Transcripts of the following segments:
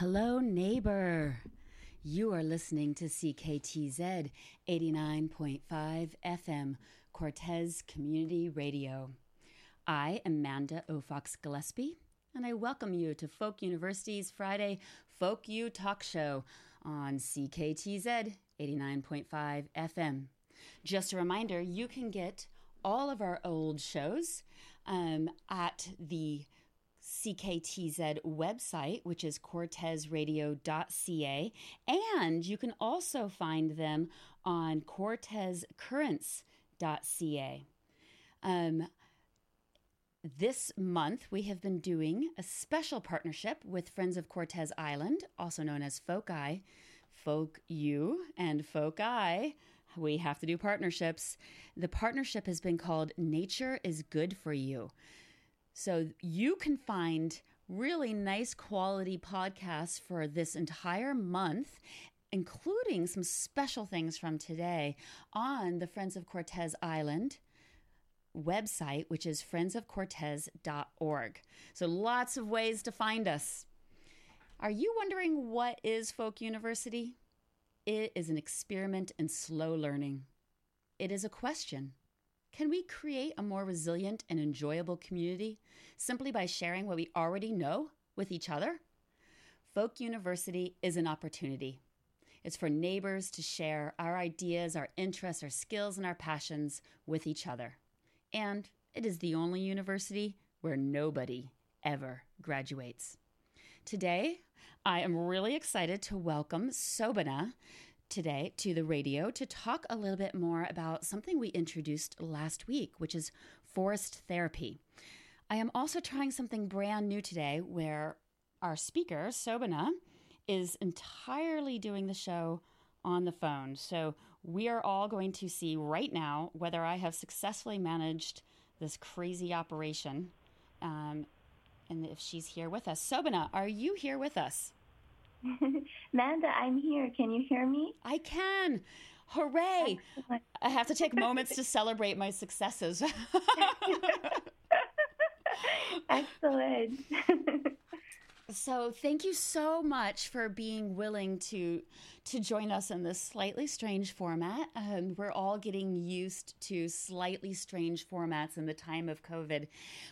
Hello, neighbor. You are listening to CKTZ 89.5 FM, Cortes Community Radio. I am Manda Aufochs Gillespie, and I welcome you to Folk University's Friday Folk U Talk Show on CKTZ 89.5 FM. Just a reminder, you can get all of our old shows um, at the CKTZ website, which is cortesradio.ca, and you can also find them on cortescurrents.ca. Um, this month, we have been doing a special partnership with Friends of Cortes Island, also known as FOCI, Folk U and FOCI. We have to do partnerships. The partnership has been called Nature is Good for You. So you can find really nice quality podcasts for this entire month, including some special things from today on the Friends of Cortes Island website, which is friendsofcortes.org. So lots of ways to find us. Are you wondering what is Folk University? It is an experiment in slow learning. It is a question. Can we create a more resilient and enjoyable community simply by sharing what we already know with each other? Folk University is an opportunity. It's for neighbors to share our ideas, our interests, our skills, and our passions with each other. And it is the only university where nobody ever graduates. Today, I am really excited to welcome Sobhana today to the radio to talk a little bit more about something we introduced last week, which is forest therapy. I am also trying something brand new today where our speaker, Sobhana, is entirely doing the show on the phone. So we are all going to see right now whether I have successfully managed this crazy operation um, and if she's here with us. Sobhana, are you here with us? Manda, I'm here. Can you hear me? I can. Hooray! Excellent. I have to take moments to celebrate my successes. Excellent. So thank you so much for being willing to to join us in this slightly strange format. Um, we're all getting used to slightly strange formats in the time of COVID,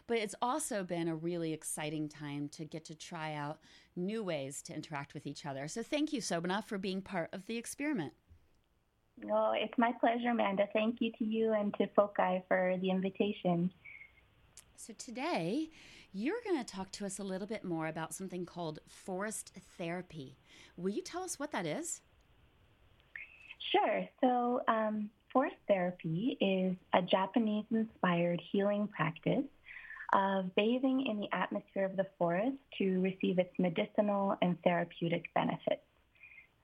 but it's also been a really exciting time to get to try out new ways to interact with each other. So thank you, Sobhana, for being part of the experiment. Oh, it's my pleasure, Amanda. Thank you to you and to Foci for the invitation. So today, you're going to talk to us a little bit more about something called forest therapy. Will you tell us what that is? Sure. So, um, forest therapy is a Japanese inspired healing practice of bathing in the atmosphere of the forest to receive its medicinal and therapeutic benefits.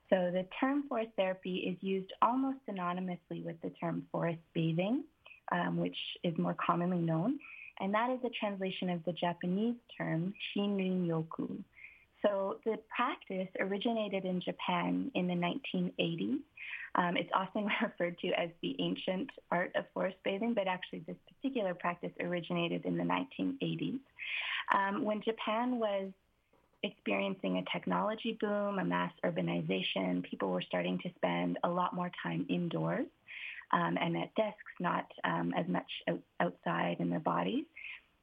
So the term forest therapy is used almost synonymously with the term forest bathing, um, which is more commonly known, and that is a translation of the Japanese term shinrin yoku. So the practice originated in Japan in the 1980s. Um, it's often referred to as the ancient art of forest bathing, but actually this particular practice originated in the 1980s. Um, when Japan was experiencing a technology boom, a mass urbanization, people were starting to spend a lot more time indoors um, and at desks, not um, as much out- outside in their bodies.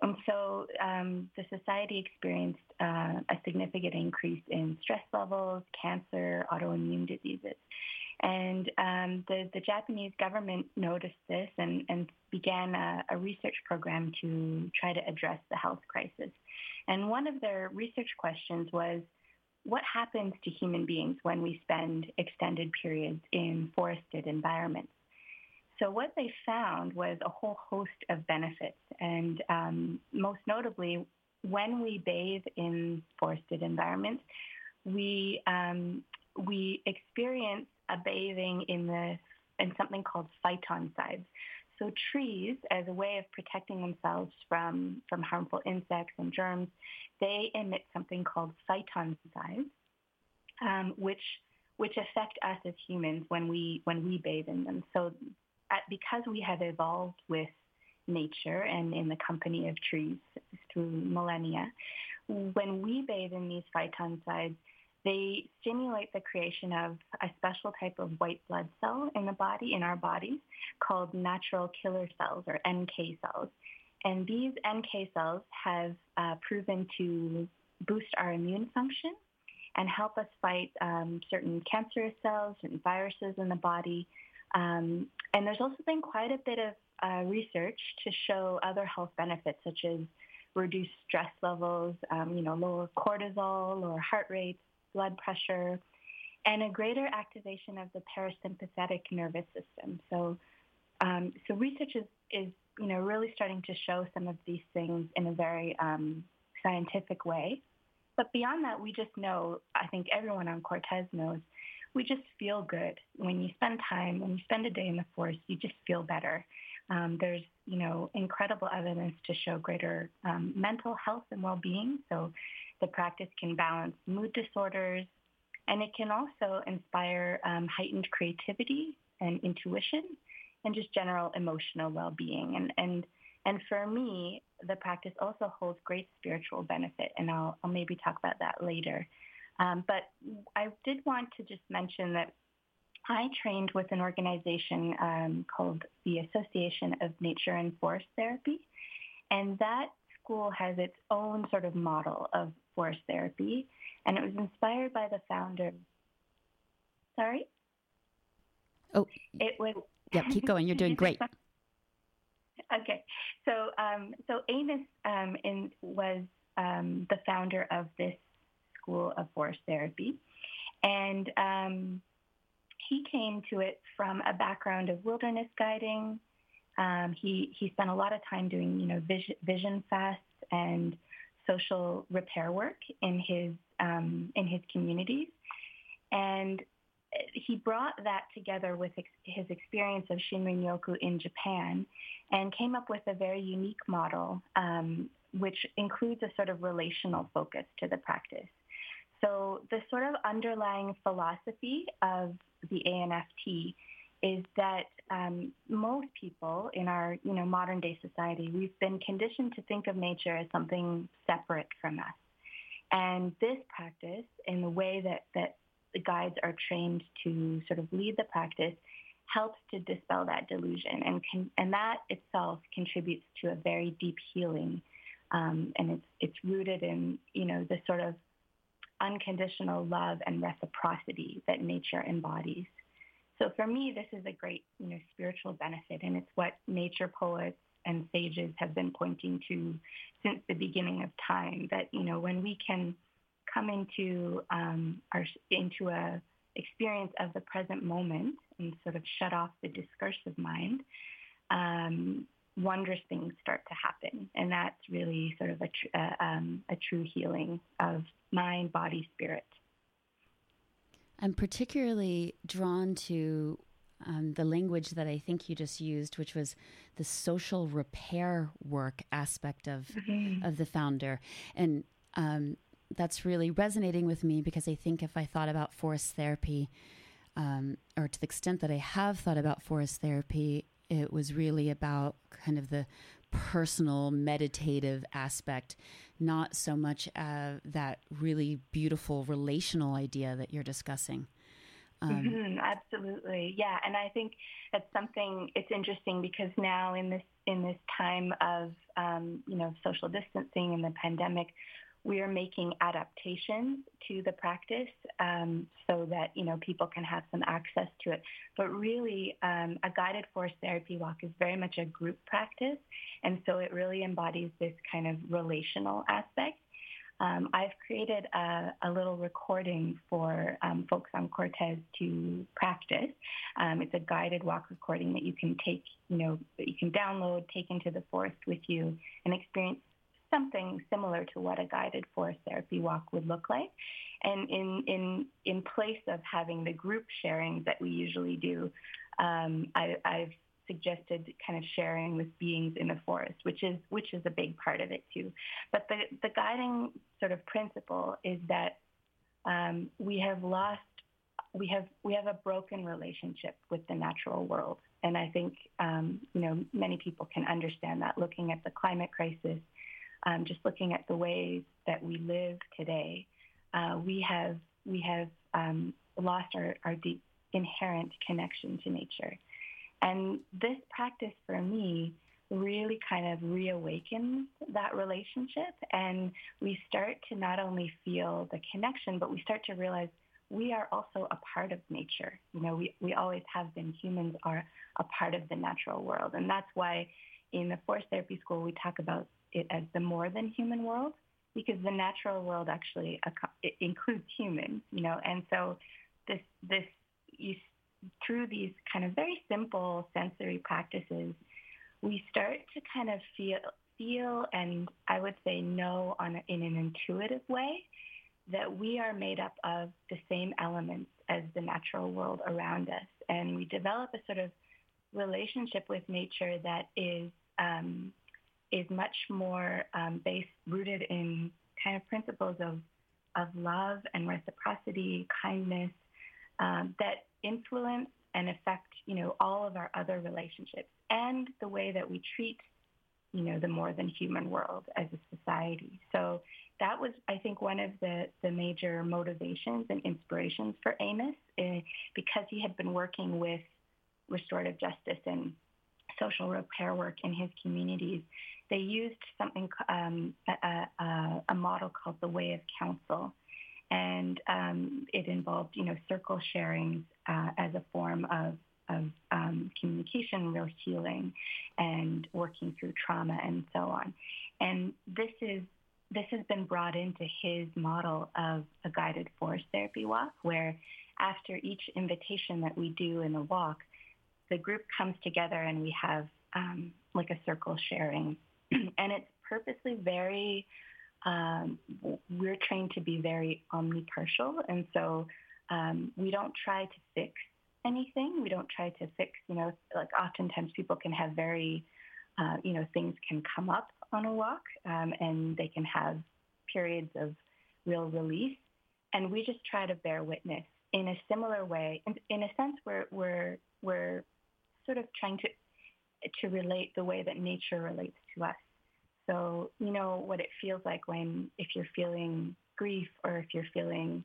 And so um, the society experienced uh, a significant increase in stress levels, cancer, autoimmune diseases. And um, the, the Japanese government noticed this and, and began a, a research program to try to address the health crisis. And one of their research questions was, what happens to human beings when we spend extended periods in forested environments? So what they found was a whole host of benefits, and um, most notably, when we bathe in forested environments, we um, we experience a bathing in the in something called phytoncides. So trees, as a way of protecting themselves from from harmful insects and germs, they emit something called phytoncides, um, which which affect us as humans when we when we bathe in them. So because we have evolved with nature and in the company of trees through millennia, when we bathe in these phytoncides, they stimulate the creation of a special type of white blood cell in the body, in our bodies, called natural killer cells or NK cells. And these NK cells have uh, proven to boost our immune function and help us fight um, certain cancerous cells and viruses in the body. Um, and there's also been quite a bit of uh, research to show other health benefits, such as reduced stress levels, um, you know, lower cortisol, lower heart rates, blood pressure, and a greater activation of the parasympathetic nervous system. So, um, so research is, is, you know, really starting to show some of these things in a very um, scientific way. But beyond that, we just know, I think everyone on Cortes knows, we just feel good. When you spend time, when you spend a day in the forest, you just feel better. Um, there's, you know, incredible evidence to show greater um, mental health and well-being. So the practice can balance mood disorders, and it can also inspire um, heightened creativity and intuition and just general emotional well-being. And, and and for me, the practice also holds great spiritual benefit, and I'll, I'll maybe talk about that later. Um, but I did want to just mention that I trained with an organization um, called the Association of Nature and Forest Therapy, and that school has its own sort of model of forest therapy, and it was inspired by the founder. Sorry. Oh. It was. Yeah, keep going. You're doing great. Okay, so um, so Amos um, in, was um, the founder of this school of forest therapy, and um, he came to it from a background of wilderness guiding. Um, he he spent a lot of time doing you know vision, vision fasts and social repair work in his um, in his communities, and he brought that together with ex- his experience of Shinrin Yoku in Japan and came up with a very unique model, um, which includes a sort of relational focus to the practice. So the sort of underlying philosophy of the ANFT is that um, most people in our you know modern day society we've been conditioned to think of nature as something separate from us, and this practice, in the way that that the guides are trained to sort of lead the practice helps to dispel that delusion. And can, and that itself contributes to a very deep healing um, and it's it's rooted in you know the sort of unconditional love and reciprocity that nature embodies. So for me this is a great you know spiritual benefit and it's what nature poets and sages have been pointing to since the beginning of time that you know when we can come into um, our into a experience of the present moment and sort of shut off the discursive mind, um, wondrous things start to happen, and that's really sort of a, tr- uh, um, a true healing of mind, body, spirit. I'm particularly drawn to um, the language that I think you just used, which was the social repair work aspect of mm-hmm. of the founder, and um, that's really resonating with me because I think if I thought about forest therapy, um, or to the extent that I have thought about forest therapy, it was really about kind of the personal meditative aspect, not so much uh, that really beautiful relational idea that you're discussing. Um, mm-hmm, absolutely, yeah, and I think that's something. It's interesting because now in this in this time of um, you know social distancing and the pandemic, we are making adaptations to the practice um, so that you know people can have some access to it. But really, um, a guided forest therapy walk is very much a group practice, and so it really embodies this kind of relational aspect. Um, I've created a, a, little recording for um, folks on Cortes to practice. Um, it's a guided walk recording that you can take, you know, that you can download, take into the forest with you, and experience something similar to what a guided forest therapy walk would look like. And in, in, in place of having the group sharing that we usually do, um, I, I've suggested kind of sharing with beings in the forest, which is which is a big part of it too. But the the guiding sort of principle is that um, we have lost, we have we have a broken relationship with the natural world, and I think um, you know many people can understand that looking at the climate crisis um, just looking at the ways that we live today, uh, we have we have um, lost our, our deep inherent connection to nature. And this practice for me really kind of reawakens that relationship. And we start to not only feel the connection, but we start to realize we are also a part of nature. You know, we, we always have been. Humans are a part of the natural world. And that's why in the forest therapy school, we talk about it as the more than human world because the natural world actually includes humans, you know, and so this, this, you, through these kind of very simple sensory practices, we start to kind of feel, feel and I would say know on, in an intuitive way that we are made up of the same elements as the natural world around us. And we develop a sort of relationship with nature that is um, is much more um, based, rooted in kind of principles of of love and reciprocity, kindness um, that influence and affect, you know, all of our other relationships and the way that we treat, you know, the more than human world as a society. So that was, I think, one of the, the major motivations and inspirations for Amos uh, because he had been working with restorative justice and social repair work in his communities. They used something, um, a, a, a, model called the Way of Counsel. And um, it involved, you know, circle sharing uh, as a form of, of um, communication, real healing, and working through trauma and so on. And this is this has been brought into his model of a guided forest therapy walk, where after each invitation that we do in the walk, the group comes together and we have um, like a circle sharing. and it's purposely very, um, we're trained to be very omnipartial. And so um, we don't try to fix anything. We don't try to fix, you know, like oftentimes people can have very, uh, you know, things can come up on a walk um, and they can have periods of real release. And we just try to bear witness in a similar way. In, in a sense, we're, we're, we're sort of trying to, to relate the way that nature relates to us. So, you know, what it feels like when, if you're feeling grief or if you're feeling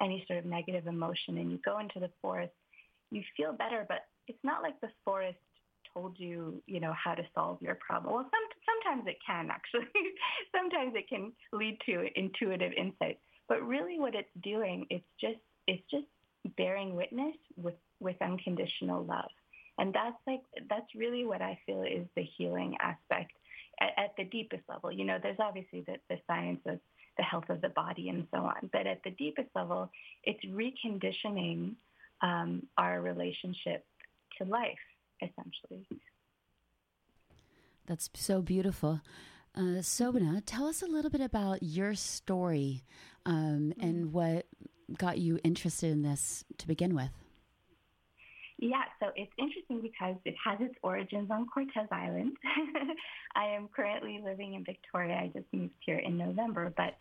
any sort of negative emotion and you go into the forest, you feel better, but it's not like the forest told you, you know, how to solve your problem. Well, some, sometimes it can actually. sometimes it can lead to intuitive insights. But really what it's doing, it's just, it's just bearing witness with, with unconditional love. And that's like, that's really what I feel is the healing aspect at, at the deepest level. You know, there's obviously the, the science of the health of the body and so on. But at the deepest level, it's reconditioning um, our relationship to life essentially. That's so beautiful. Uh, tell us a little bit about your story um, mm-hmm. and what got you interested in this to begin with. Yeah, so it's interesting because it has its origins on Cortes Island. I am currently living in Victoria. I just moved here in November, but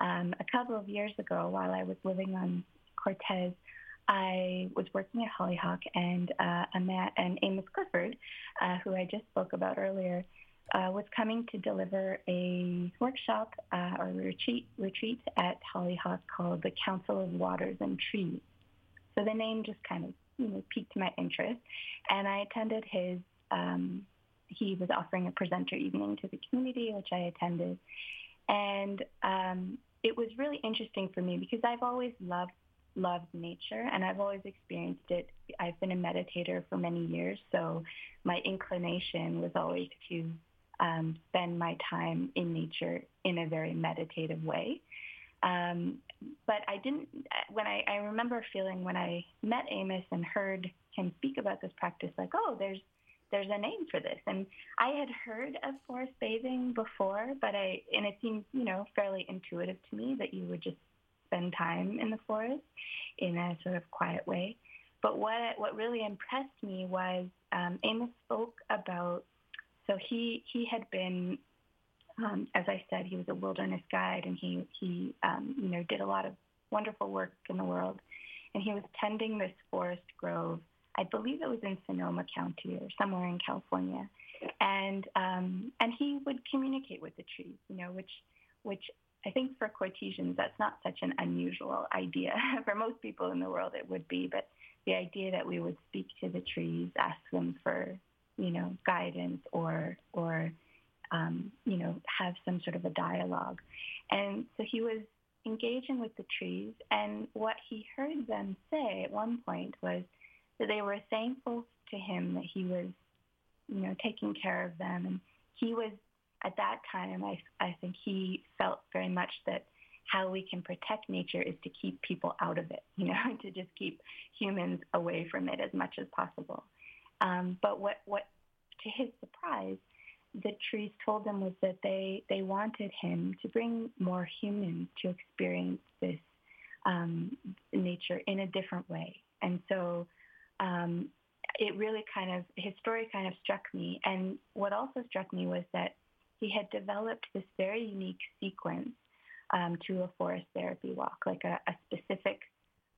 um, a couple of years ago, while I was living on Cortes, I was working at Hollyhock, and uh, Matt and Amos Clifford, uh, who I just spoke about earlier, uh, was coming to deliver a workshop uh, or retreat retreat at Hollyhock called the Council of Waters and Trees. So the name just kind of you know piqued my interest, and I attended his. Um, he was offering a presenter evening to the community, which I attended, and um, it was really interesting for me because I've always loved loved nature and I've always experienced it. I've been a meditator for many years, so my inclination was always to um, spend my time in nature in a very meditative way. Um, but I didn't, when I, I remember feeling when I met Amos and heard him speak about this practice, like, oh, there's, there's a name for this. And I had heard of forest bathing before, but I, and it seemed, you know, fairly intuitive to me that you would just spend time in the forest in a sort of quiet way. But what what really impressed me was um, Amos spoke about. So he he had been, um, as I said, he was a wilderness guide, and he he um, you know did a lot of wonderful work in the world, and he was tending this forest grove. I believe it was in Sonoma County or somewhere in California, and um, and he would communicate with the trees, you know, which which I think for Cartesians, that's not such an unusual idea. for most people in the world, it would be, but the idea that we would speak to the trees, ask them for, you know, guidance or, or, um, you know, have some sort of a dialogue. And so he was engaging with the trees, and what he heard them say at one point was that they were thankful to him that he was, you know, taking care of them, and he was at that time, I, I think he felt very much that how we can protect nature is to keep people out of it, you know, to just keep humans away from it as much as possible. Um, but what, what, to his surprise, the trees told him was that they, they wanted him to bring more humans to experience this um, nature in a different way. And so um, it really kind of, his story kind of struck me. And what also struck me was that he had developed this very unique sequence um, to a forest therapy walk, like a, a specific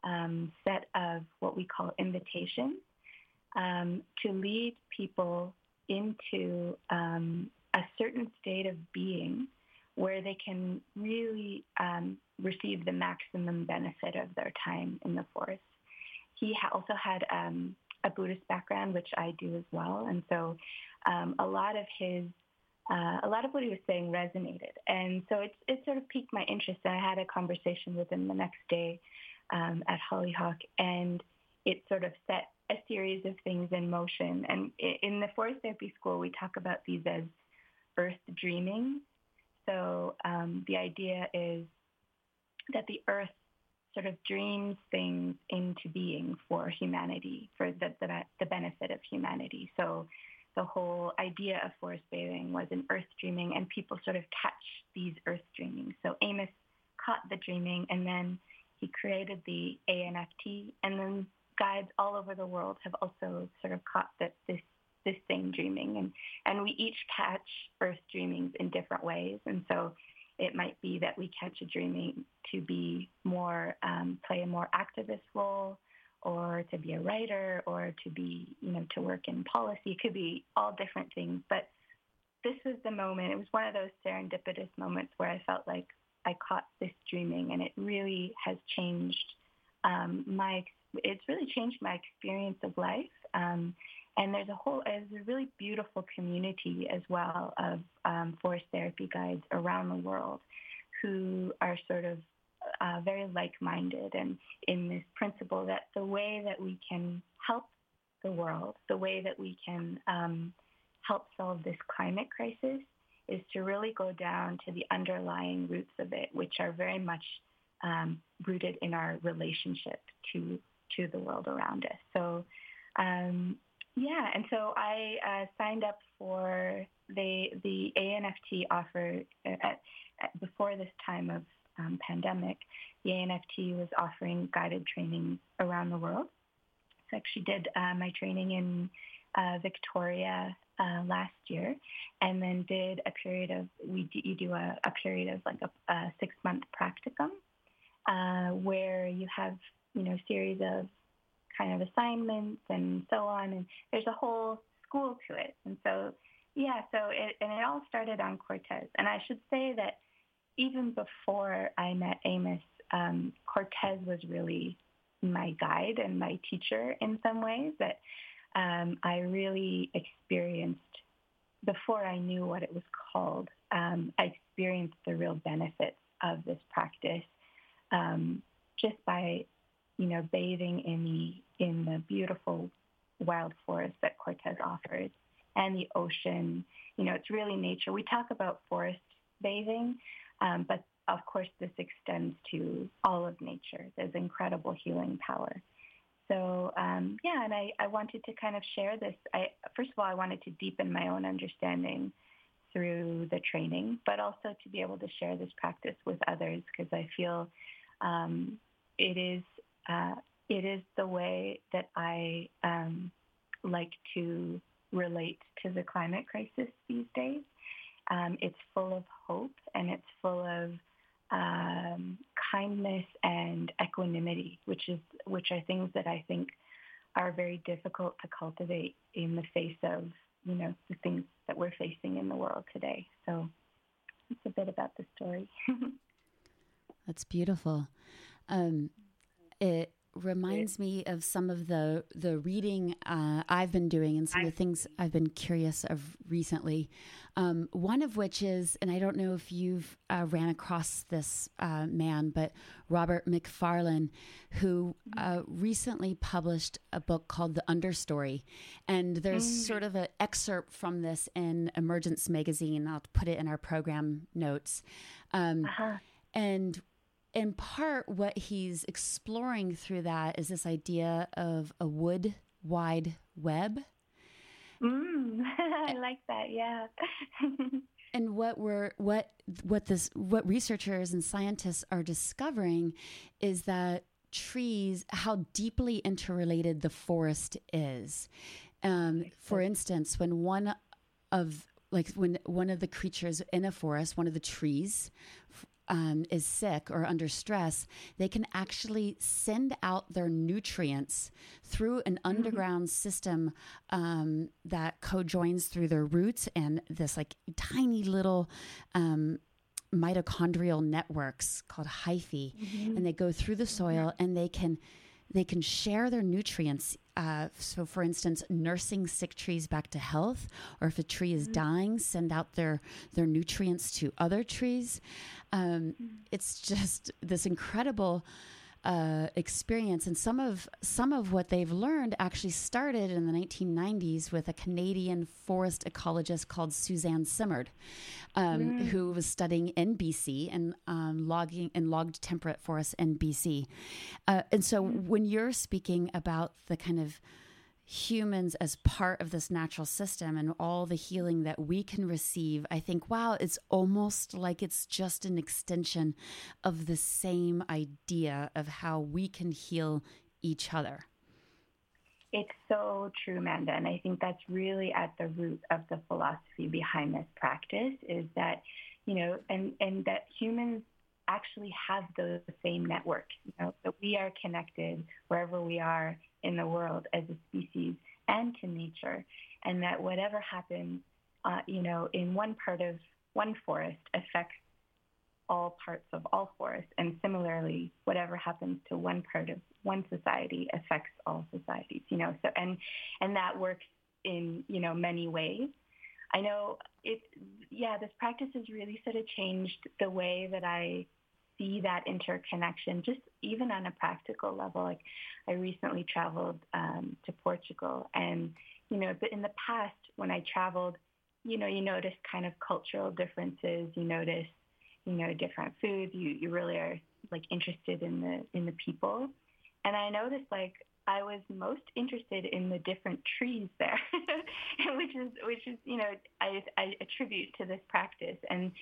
um, set of what we call invitations um, to lead people into um, a certain state of being where they can really um, receive the maximum benefit of their time in the forest. He ha- also had um, a Buddhist background, which I do as well, and so a lot of his uh, a lot of what he was saying resonated. And so it, it sort of piqued my interest. And I had a conversation with him the next day um, at Hollyhock, and it sort of set a series of things in motion. And in the forest therapy school, we talk about these as earth dreaming. So um, the idea is that the earth sort of dreams things into being for humanity, for the, the, the benefit of humanity. So the whole idea of forest bathing was an earth dreaming and people sort of catch these earth dreamings. So Amos caught the dreaming and then he created the ANFT and then guides all over the world have also sort of caught that this this same dreaming and and we each catch earth dreamings in different ways and so it might be that we catch a dreaming to be more um, play a more activist role or to be a writer or to be, you know, to work in policy. It could be all different things. But this was the moment. It was one of those serendipitous moments where I felt like I caught this dreaming and it really has changed um, my, it's really changed my experience of life. Um, and there's a whole, there's a really beautiful community as well of um, forest therapy guides around the world who are sort of uh, very like-minded and in this principle that the way that we can help the world, the way that we can um, help solve this climate crisis is to really go down to the underlying roots of it, which are very much um, rooted in our relationship to to the world around us. So, um, yeah, and so I uh, signed up for the the ANFT offer at, at, before this time of um, pandemic, the ANFT was offering guided training around the world. So I actually did uh, my training in uh, Victoria uh, last year, and then did a period of we do, you do a, a period of like a, a six month practicum uh, where you have you know series of kind of assignments and so on, and there's a whole school to it, and so yeah, so it and it all started on Cortes, and I should say that even before I met Amos, um, Cortes was really my guide and my teacher in some ways that um, I really experienced before I knew what it was called. Um, I experienced the real benefits of this practice um, just by, you know, bathing in the in the beautiful wild forest that Cortes offers and the ocean. You know, it's really nature. We talk about forest bathing, um, but of course, this extends to all of nature. There's incredible healing power. So um, yeah, and I, I wanted to kind of share this. I, first of all, I wanted to deepen my own understanding through the training, but also to be able to share this practice with others because I feel um, it is uh, it is the way that I um, like to relate to the climate crisis these days. Um, it's full of hope and it's full of um, kindness and equanimity, which is which are things that I think are very difficult to cultivate in the face of you know the things that we're facing in the world today. So it's a bit about the story. That's beautiful. Um, it reminds me of some of the the reading uh, I've been doing and some of the things I've been curious of recently. Um, one of which is, and I don't know if you've uh, ran across this uh, man, but Robert Macfarlane, who uh, recently published a book called The Understory, and there's mm. sort of an excerpt from this in Emergence magazine. I'll put it in our program notes. Um, uh-huh. And in part, what he's exploring through that is this idea of a wood wide web. Mm, I like that. Yeah. and what we're what what this what researchers and scientists are discovering is that trees how deeply interrelated the forest is. Um, for instance, when one of like when one of the creatures in a forest, one of the trees, um, is sick or under stress, they can actually send out their nutrients through an mm-hmm. underground system um, that co-joins through their roots and this like tiny little um, mitochondrial networks called hyphae, mm-hmm. and they go through the soil and they can they can share their nutrients. Uh, so, for instance, nursing sick trees back to health, or if a tree is mm-hmm. dying, send out their their nutrients to other trees. Um, mm-hmm. It's just this incredible uh, experience, and some of some of what they've learned actually started in the 1990s with a Canadian forest ecologist called Suzanne Simard, um, mm. who was studying in BC and um, logging in logged temperate forests in BC. Uh, and so, mm. when you're speaking about the kind of humans as part of this natural system and all the healing that we can receive, I think, wow, it's almost like it's just an extension of the same idea of how we can heal each other. It's so true, Amanda. And I think that's really at the root of the philosophy behind this practice is that, you know, and, and that humans actually have those same network, you know, that we are connected wherever we are in the world as a species and to nature, and that whatever happens, uh, you know, in one part of one forest affects all parts of all forests, and similarly, whatever happens to one part of one society affects all societies. You know, so and and that works in you know many ways. I know it. Yeah, this practice has really sort of changed the way that I see that interconnection, just even on a practical level. Like I recently traveled um, to Portugal, and you know, but in the past when I traveled, you know, you notice kind of cultural differences. You notice, you know, different foods. You you really are like interested in the in the people, and I noticed like I was most interested in the different trees there, which is which is you know I I attribute to this practice and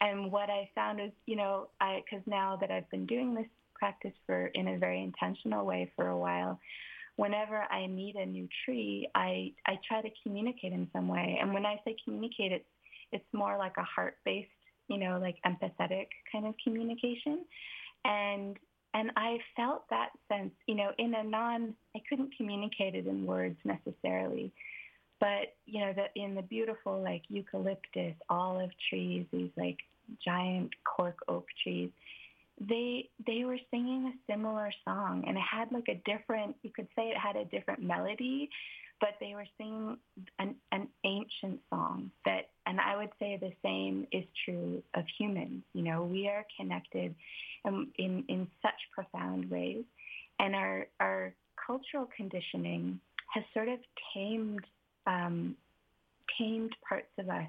and what I found is, you know, I because now that I've been doing this practice for in a very intentional way for a while, whenever I meet a new tree, I I try to communicate in some way. And when I say communicate, it's it's more like a heart-based, you know, like empathetic kind of communication. And and I felt that sense, you know, in a non I couldn't communicate it in words necessarily. But, you know, the, in the beautiful like eucalyptus, olive trees, these like giant cork oak trees, they they were singing a similar song and it had like a different you could say it had a different melody but they were singing an, an ancient song that and i would say the same is true of humans. You know we are connected in in, in such profound ways. And our our cultural conditioning has sort of tamed um, tamed parts of us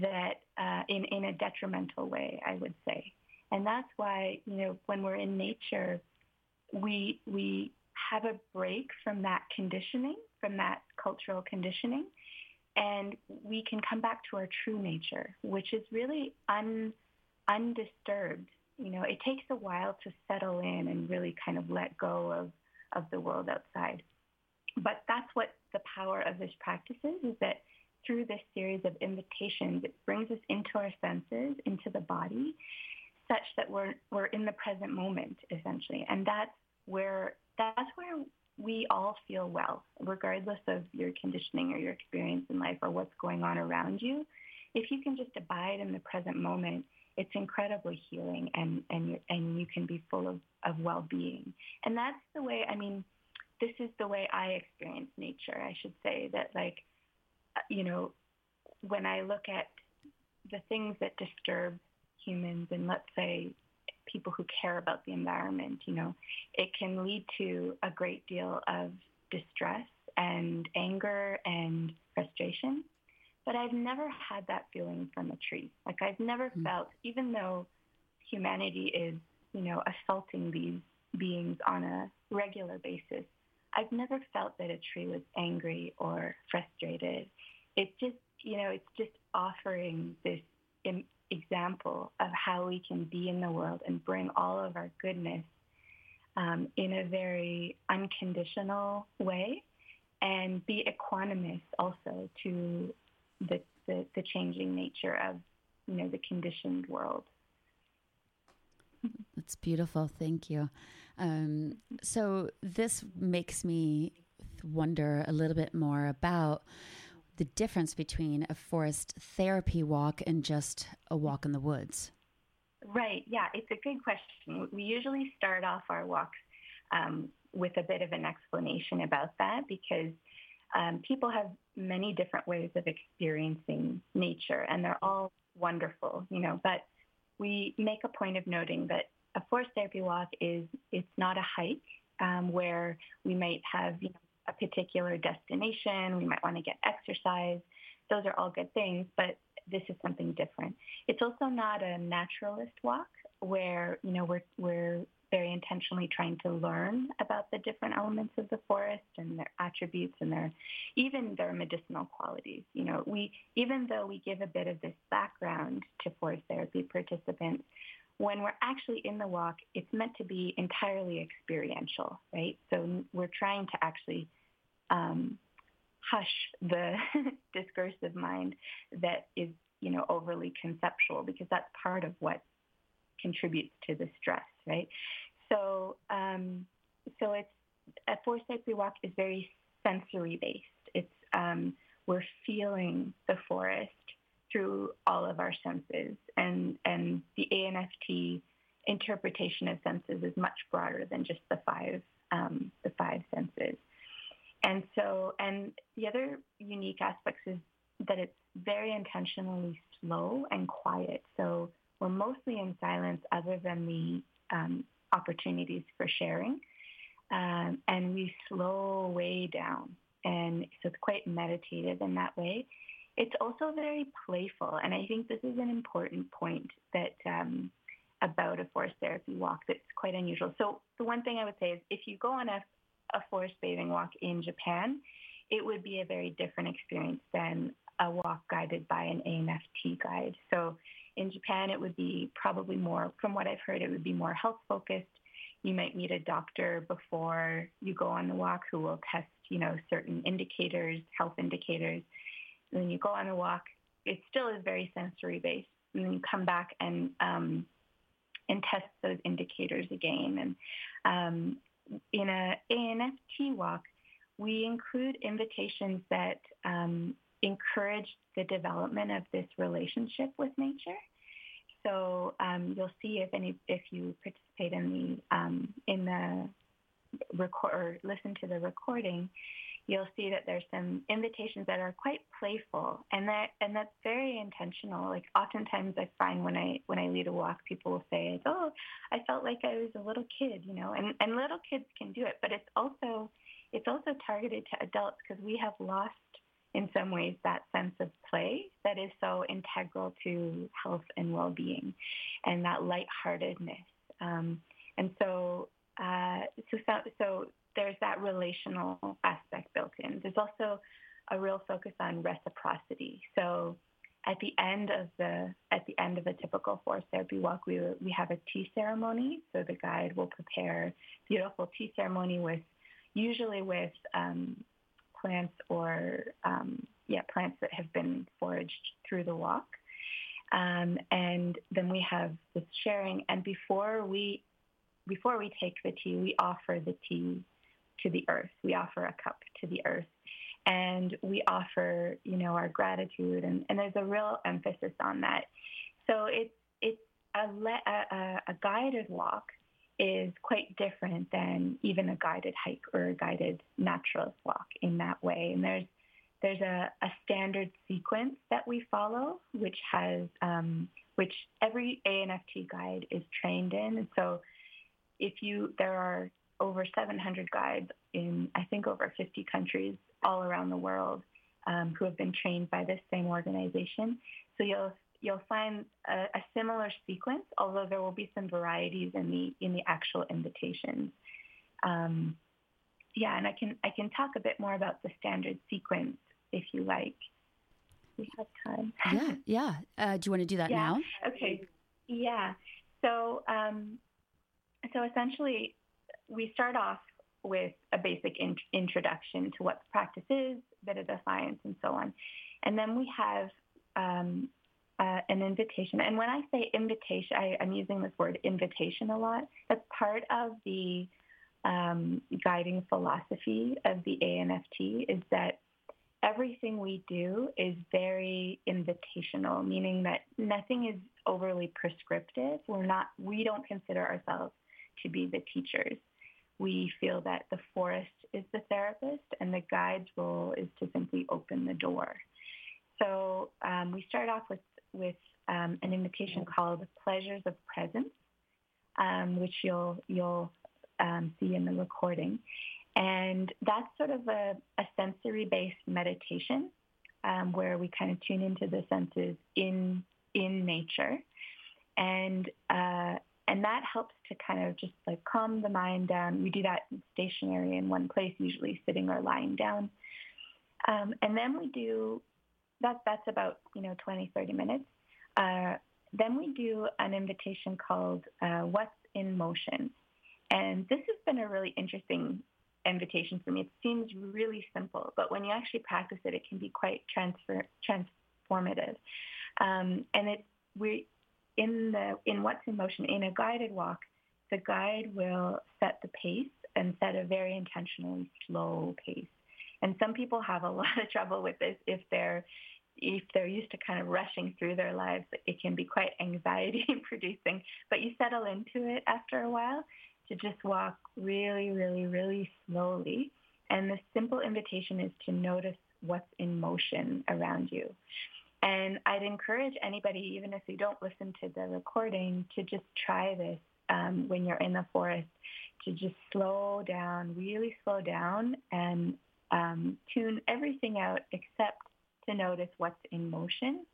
that uh, in in a detrimental way, I would say, and that's why you know when we're in nature, we we have a break from that conditioning, from that cultural conditioning, and we can come back to our true nature, which is really un, undisturbed. You know, it takes a while to settle in and really kind of let go of, of the world outside. But that's what the power of this practice is, is that through this series of invitations, it brings us into our senses, into the body, such that we're we're in the present moment essentially, and that's where that's where we all feel well, regardless of your conditioning or your experience in life or what's going on around you. If you can just abide in the present moment, it's incredibly healing and and and you can be full of, of well-being and that's the way i mean this is the way i experience nature i should say that like you know when i look at the things that disturb humans and let's say people who care about the environment you know it can lead to a great deal of distress and anger and frustration but I've never had that feeling from a tree. Like I've never mm-hmm. felt, even though humanity is, you know, assaulting these beings on a regular basis, I've never felt that a tree was angry or frustrated. It's just, you know, it's just offering this Im- example of how we can be in the world and bring all of our goodness um, in a very unconditional way and be equanimous also to the, the, the changing nature of you know the conditioned world. That's beautiful. Thank you. Um, so this makes me wonder a little bit more about the difference between a forest therapy walk and just a walk in the woods. Right. Yeah, it's a good question. We usually start off our walks um, with a bit of an explanation about that because um, people have many different ways of experiencing nature, and they're all wonderful, you know. But we make a point of noting that a forest therapy walk is it's not a hike um, where we might have you know, a particular destination. We might want to get exercise. Those are all good things, but this is something different. It's also not a naturalist walk where you know we're we're very intentionally trying to learn about the different elements of the forest and their attributes and their even their medicinal qualities. You know, we even though we give a bit of this background to forest therapy participants, when we're actually in the walk, it's meant to be entirely experiential, right? So we're trying to actually um, hush the discursive mind that is, you know, overly conceptual because that's part of what contributes to the stress, right? So, um, so it's a forest therapy walk is very sensory based. It's um, we're feeling the forest through all of our senses, and and the ANFT interpretation of senses is much broader than just the five um, the five senses. And so, and the other unique aspects is that it's very intentionally slow and quiet. So we're mostly in silence, other than the um, opportunities for sharing. Um, and we slow way down. And so it's quite meditative in that way. It's also very playful. And I think this is an important point that um, about a forest therapy walk that's quite unusual. So the one thing I would say is if you go on a, a forest bathing walk in Japan, it would be a very different experience than a walk guided by an ANFT guide. So in Japan, it would be probably more, from what I've heard, it would be more health focused. You might meet a doctor before you go on the walk who will test, you know, certain indicators, health indicators. And then you go on a walk. It still is very sensory based. And then you come back and um, and test those indicators again. And um, in a ANFT walk, we include invitations that um, encourage the development of this relationship with nature. So um, you'll see if any if you participate in the um, in the record or listen to the recording, you'll see that there's some invitations that are quite playful, and that and that's very intentional. Like oftentimes, I find when I when I lead a walk, people will say, "Oh, I felt like I was a little kid," you know, and and little kids can do it, but it's also it's also targeted to adults because we have lost in some ways that sense of play that is so integral to health and well-being and that lightheartedness. Um, and so, uh, so, so there's that relational aspect built in. There's also a real focus on reciprocity. So at the end of the at the end of a typical forest therapy walk, we we have a tea ceremony. So the guide will prepare beautiful tea ceremony with usually with um, plants or um, yeah, plants that have been foraged through the walk. Um, and then we have this sharing. And before we before we take the tea, we offer the tea to the earth. We offer a cup to the earth. And we offer, you know, our gratitude and, and there's a real emphasis on that. So it's it's a, le- a, a guided walk is quite different than even a guided hike or a guided naturalist walk in that way. And there's there's a, a standard sequence that we follow, which has um, which every ANFT guide is trained in. And so if you there are over 700 guides in I think over 50 countries all around the world um, who have been trained by this same organization. So you'll you'll find a, a, similar sequence, although there will be some varieties in the in the actual invitations. Um, yeah, and I can I can talk a bit more about the standard sequence if you like. We have time. Yeah, yeah. Uh, do you want to do that yeah. now? Okay. Yeah. So um, so essentially, we start off with a basic in- introduction to what the practice is, a bit of the science, and so on, and then we have um, uh, an invitation. And when I say invitation, I, am using this word invitation a lot. That's part of the um, guiding philosophy of the ANFT is that everything we do is very invitational, meaning that nothing is overly prescriptive. We're not, we don't consider ourselves to be the teachers. We feel that the forest is the therapist and the guide's role is to simply open the door. So um, we start off with with um, an invitation called Pleasures of Presence, um, which you'll you'll um, see in the recording, and that's sort of a, a sensory-based meditation um, where we kind of tune into the senses in in nature, and uh, and that helps to kind of just like calm the mind down. We do that stationary in one place, usually sitting or lying down. Um, and then we do that, that's about, you know, 20, 30 minutes. Uh, then we do an invitation called uh, What's in Motion. And this has been a really interesting invitation for me. It seems really simple, but when you actually practice it, it can be quite transfer, transformative. Um, and it, we, in the in what's in motion in a guided walk, the guide will set the pace and set a very intentionally slow pace. And some people have a lot of trouble with this if they're if they're used to kind of rushing through their lives, it can be quite anxiety producing. But you settle into it after a while to just walk really, really, really slowly. And the simple invitation is to notice what's in motion around you. And I'd encourage anybody, even if you don't listen to the recording, to just try this um, when you're in the forest, to just slow down, really slow down, and um, tune everything out except to notice what's in motion.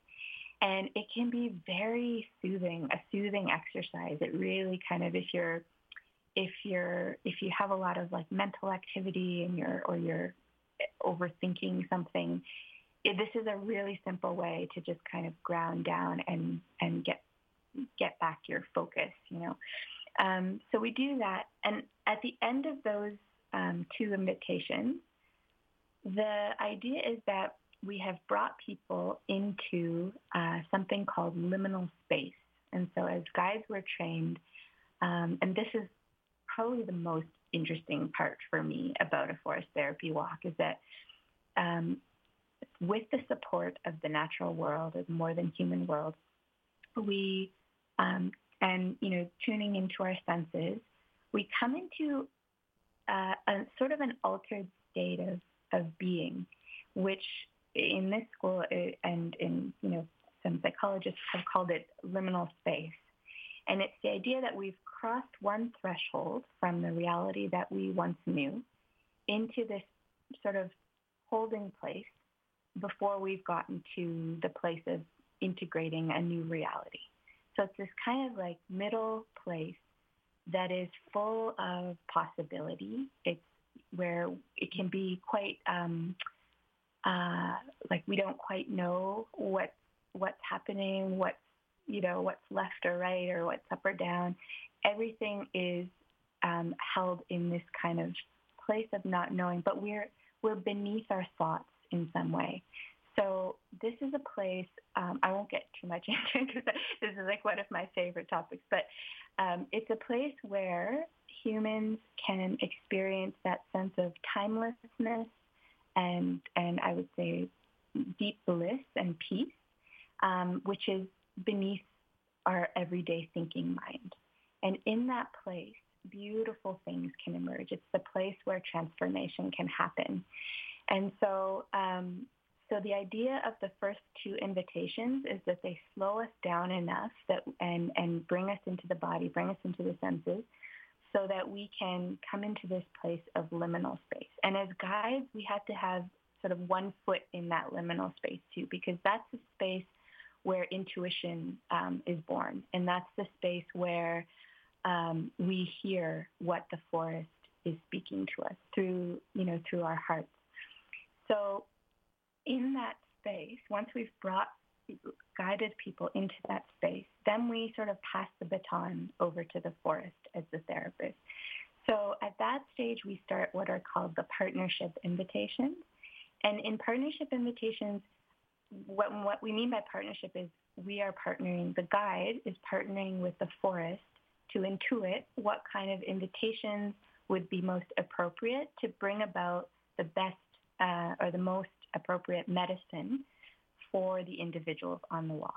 And it can be very soothing, a soothing exercise. It really kind of, if you're, if you're, if you have a lot of like mental activity and you're, or you're overthinking something, it, this is a really simple way to just kind of ground down and, and get, get back your focus, you know. Um, so we do that. And at the end of those um, two invitations, the idea is that we have brought people into uh, something called liminal space. And so as guides, we're trained, um, and this is probably the most interesting part for me about a forest therapy walk is that um, with the support of the natural world, of more than human world, we um, and you know tuning into our senses, we come into uh, a sort of an altered state of, of being, which in this school uh, and in you know some psychologists have called it liminal space, and it's the idea that we've crossed one threshold from the reality that we once knew into this sort of holding place before we've gotten to the place of integrating a new reality. So it's this kind of like middle place that is full of possibility. It's where it can be quite um, uh, like we don't quite know what what's happening, what's you know what's left or right or what's up or down. Everything is um, held in this kind of place of not knowing, but we're we're beneath our thoughts in some way. So this is a place, um, I won't get too much into because this is like one of my favorite topics, but um, it's a place where humans can experience that sense of timelessness and, and I would say deep bliss and peace, um, which is beneath our everyday thinking mind. And in that place, beautiful things can emerge. It's the place where transformation can happen. And so, um, so the idea of the first two invitations is that they slow us down enough that and and bring us into the body, bring us into the senses, so that we can come into this place of liminal space. And as guides, we have to have sort of one foot in that liminal space too, because that's the space where intuition um, is born, and that's the space where um, we hear what the forest is speaking to us through, you know, through our hearts. So in that space, once we've brought guided people into that space, then we sort of pass the baton over to the forest as the therapist. So at that stage, we start what are called the partnership invitations. And in partnership invitations, what, what we mean by partnership is we are partnering, the guide is partnering with the forest to intuit what kind of invitations would be most appropriate to bring about the best uh, or the most appropriate medicine for the individuals on the walk.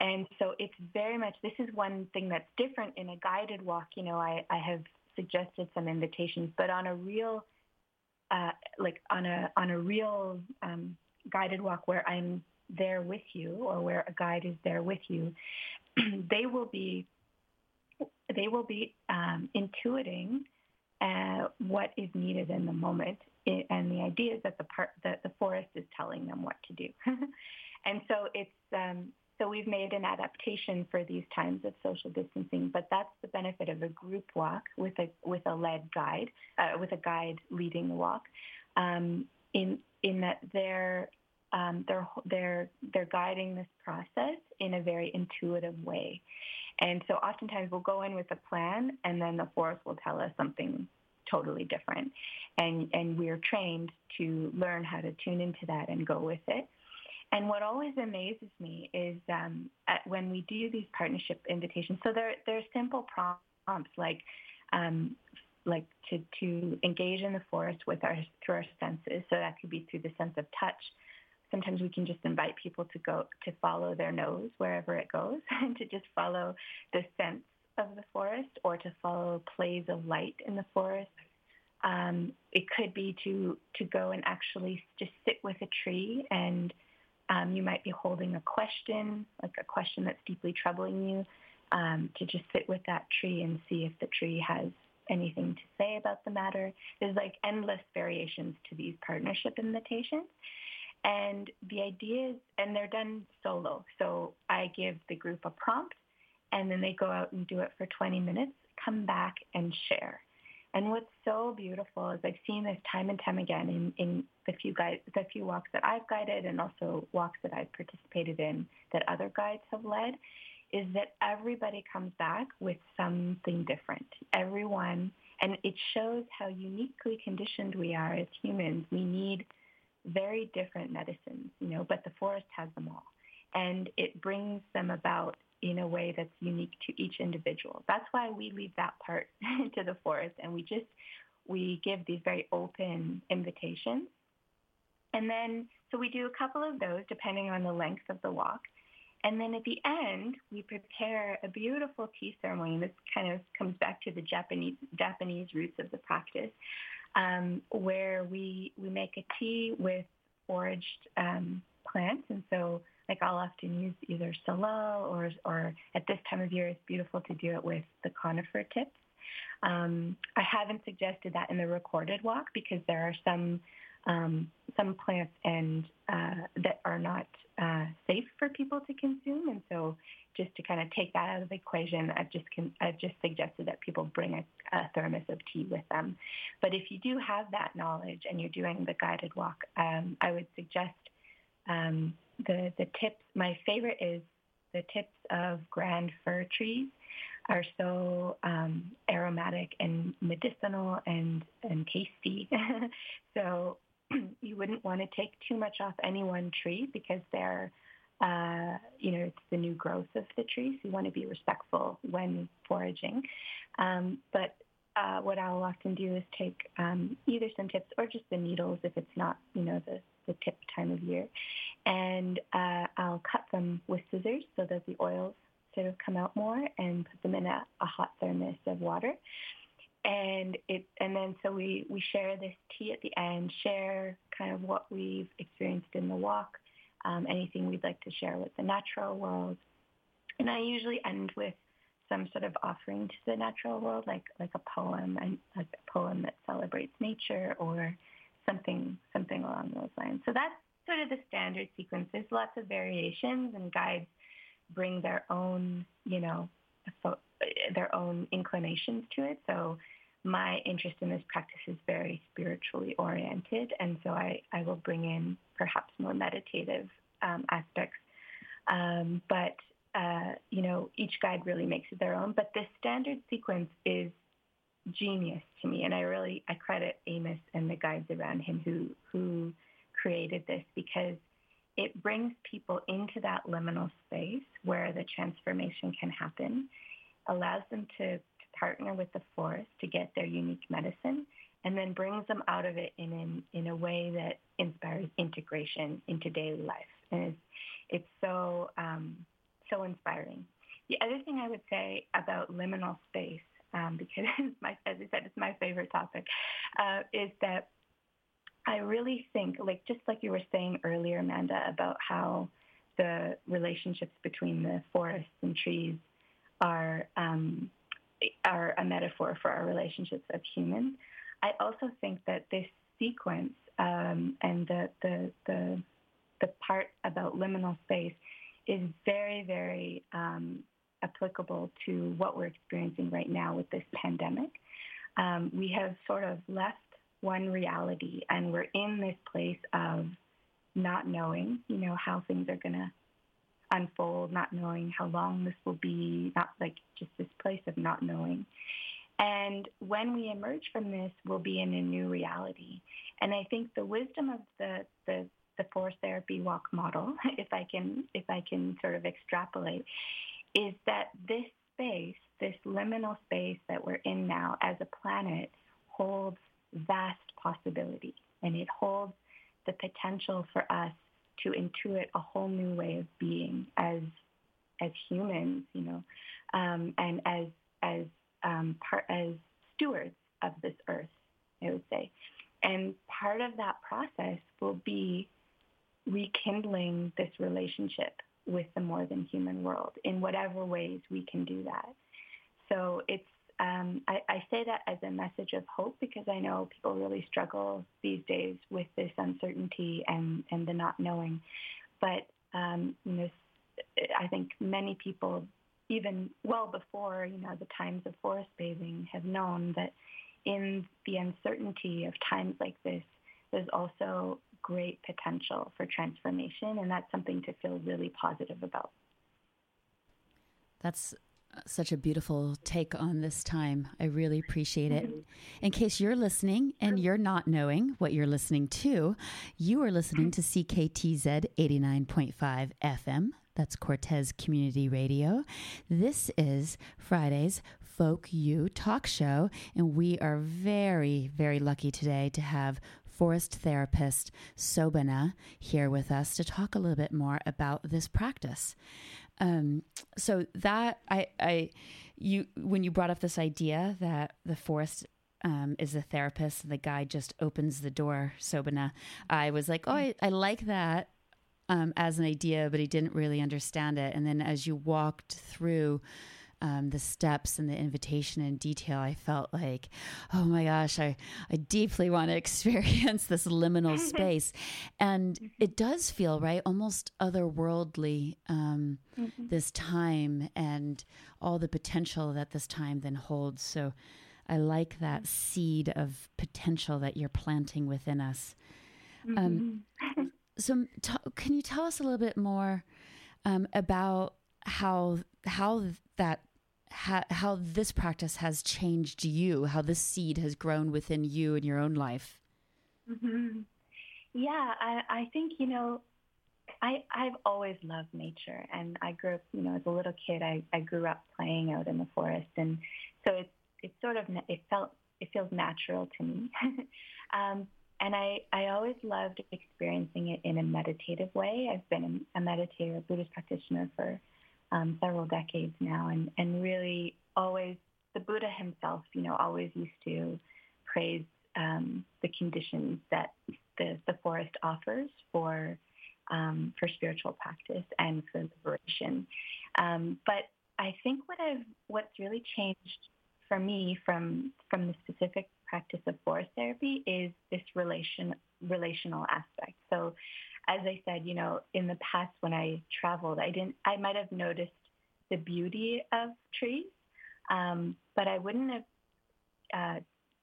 And so it's very much, this is one thing that's different in a guided walk. You know, I, I have suggested some invitations, but on a real, uh, like on a, on a real um, guided walk where I'm there with you or where a guide is there with you, they will be, they will be um, intuiting uh, what is needed in the moment it, and the idea is that the part that the forest is telling them what to do. and so it's um, so we've made an adaptation for these times of social distancing, but that's the benefit of a group walk with a with a led guide, uh, with a guide leading the walk, um, in in that they're um, they're they're they're guiding this process in a very intuitive way, and so oftentimes we'll go in with a plan, and then the forest will tell us something totally different. And, and we're trained to learn how to tune into that and go with it. And what always amazes me is um, when we do these partnership invitations. So they're they're simple prompts like um, like to to engage in the forest with our through our senses. So that could be through the sense of touch. Sometimes we can just invite people to go to follow their nose wherever it goes, and to just follow the sense of the forest or to follow plays of light in the forest. Um, it could be to, to go and actually just sit with a tree and um, you might be holding a question, like a question that's deeply troubling you, um, to just sit with that tree and see if the tree has anything to say about the matter. There's like endless variations to these partnership invitations. And the idea is, and they're done solo. So I give the group a prompt and then they go out and do it for 20 minutes, come back and share. And what's so beautiful is I've seen this time and time again in, in the few guides, the few walks that I've guided and also walks that I've participated in that other guides have led, is that everybody comes back with something different. Everyone, and it shows how uniquely conditioned we are as humans. We need very different medicines, you know, but the forest has them all. And it brings them about in a way that's unique to each individual. That's why we leave that part to the forest and we just, we give these very open invitations. And then, so we do a couple of those depending on the length of the walk. And then at the end, we prepare a beautiful tea ceremony. This kind of comes back to the Japanese Japanese roots of the practice, um, where we we make a tea with foraged um, plants. And so like I'll often use either salal or, or at this time of year, it's beautiful to do it with the conifer tips. Um, I haven't suggested that in the recorded walk because there are some um, some plants and uh, that are not uh, safe for people to consume, and so just to kind of take that out of the equation, I've just con- I've just suggested that people bring a, a, thermos of tea with them. But if you do have that knowledge and you're doing the guided walk, um, I would suggest um, the, the tips, my favorite is the tips of grand fir trees are so um, aromatic and medicinal and, and tasty. so you wouldn't want to take too much off any one tree because they're, uh, you know, it's the new growth of the tree. So you want to be respectful when foraging. Um, but uh, what I'll often do is take um, either some tips or just the needles if it's not, you know, the, the tip time of year. And uh, I'll cut them with scissors so that the oils sort of come out more and put them in a, a hot thermos of water. And it and then so we, we share this tea at the end, share kind of what we've experienced in the walk, um, anything we'd like to share with the natural world. And I usually end with some sort of offering to the natural world, like like a poem a poem that celebrates nature or something something along those lines. So that's sort of the standard sequence. There's lots of variations, and guides bring their own, you know, their own inclinations to it. So my interest in this practice is very spiritually oriented, and so I, I will bring in perhaps more meditative um, aspects. Um, but uh, you know, each guide really makes it their own. But the standard sequence is genius to me, and I really I credit Amos and the guides around him who who created this because it brings people into that liminal space where the transformation can happen, allows them to, to partner with the forest to get their unique medicine, and then brings them out of it in in, in a way that inspires integration into daily life. And it's, it's so um, so inspiring. The other thing I would say about liminal space, um, because my, as I said, it's my favorite topic, uh, is that I really think, like just like you were saying earlier, Manda, about how the relationships between the forests and trees are um, are a metaphor for our relationships as humans. I also think that this sequence um, and the, the the the part about liminal space is very, very um, applicable to what we're experiencing right now with this pandemic. Um, we have sort of left one reality and we're in this place of not knowing, you know, how things are going to unfold, not knowing how long this will be, not like just this place of not knowing. And when we emerge from this, we'll be in a new reality. And I think the wisdom of the, the the forest therapy walk model, if I can if I can sort of extrapolate, is that this space, this liminal space that we're in now as a planet holds vast possibility and it holds the potential for us to intuit a whole new way of being as as humans, you know, um, and as as um, part as stewards of this earth, I would say. And part of that process will be rekindling this relationship with the more than human world in whatever ways we can do that. So it's um, I, I, say that as a message of hope because I know people really struggle these days with this uncertainty and, and the not knowing. But um, you know, I think many people, even well before you know the times of forest bathing, have known that in the uncertainty of times like this, there's also great potential for transformation, and that's something to feel really positive about. That's such a beautiful take on this time. I really appreciate it. Mm-hmm. In case you're listening and you're not knowing what you're listening to, you are listening to CKTZ 89.5 FM. That's Cortes Community Radio. This is Friday's Folk U talk show, and we are very, very lucky today to have forest therapist Sobhana here with us to talk a little bit more about this practice. Um, so that I, I, you when you brought up this idea that the forest um, is a therapist the guy just opens the door, Sobhana, I was like, oh, I, I like that um, as an idea, but he didn't really understand it. And then as you walked through um, the steps and the invitation in detail, I felt like, oh my gosh, I, I deeply want to experience this liminal space. And mm-hmm. it does feel, right, almost otherworldly, um, mm-hmm. this time and all the potential that this time then holds. So I like that seed of potential that you're planting within us. Um, mm-hmm. so, t- can you tell us a little bit more um, about how how that how, this practice has changed you, how this seed has grown within you in your own life. Mm-hmm. Yeah, I, I think, you know, I, I've always loved nature. And I grew up, you know, as a little kid, I, I grew up playing out in the forest. And so it's, it's sort of, it felt, it feels natural to me. um, and I, I always loved experiencing it in a meditative way. I've been a meditator, a Buddhist practitioner for um, several decades now, and, and really always the Buddha himself, you know, always used to praise um, the conditions that the, the forest offers for um, for spiritual practice and for liberation. Um, but I think what I've what's really changed for me from from the specific practice of forest therapy is this relation relational aspect. So as I said, you know, in the past when I traveled, I didn't I might have noticed the beauty of trees, um, but I wouldn't have uh,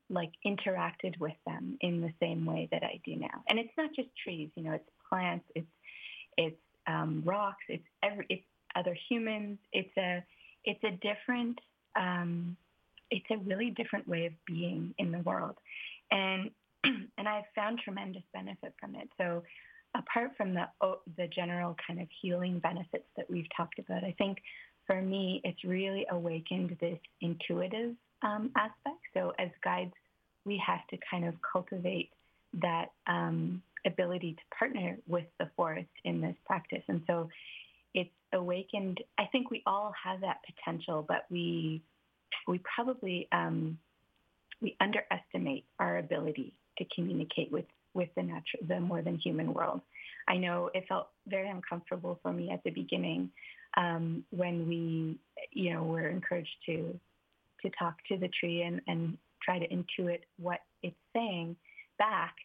like interacted with them in the same way that I do now. And it's not just trees, you know, it's plants, it's it's um, rocks, it's every it's other humans. It's a it's a different um, it's a really different way of being in the world, and and I've found tremendous benefit from it. So apart from the the general kind of healing benefits that we've talked about, I think for me it's really awakened this intuitive um, aspect. So as guides, we have to kind of cultivate that um, ability to partner with the forest in this practice, and so it's awakened. I think we all have that potential, but we we probably um, we underestimate our ability to communicate with with the the more than human world. I know it felt very uncomfortable for me at the beginning um, when we, you know, were encouraged to to talk to the tree and, and try to intuit what it's saying back.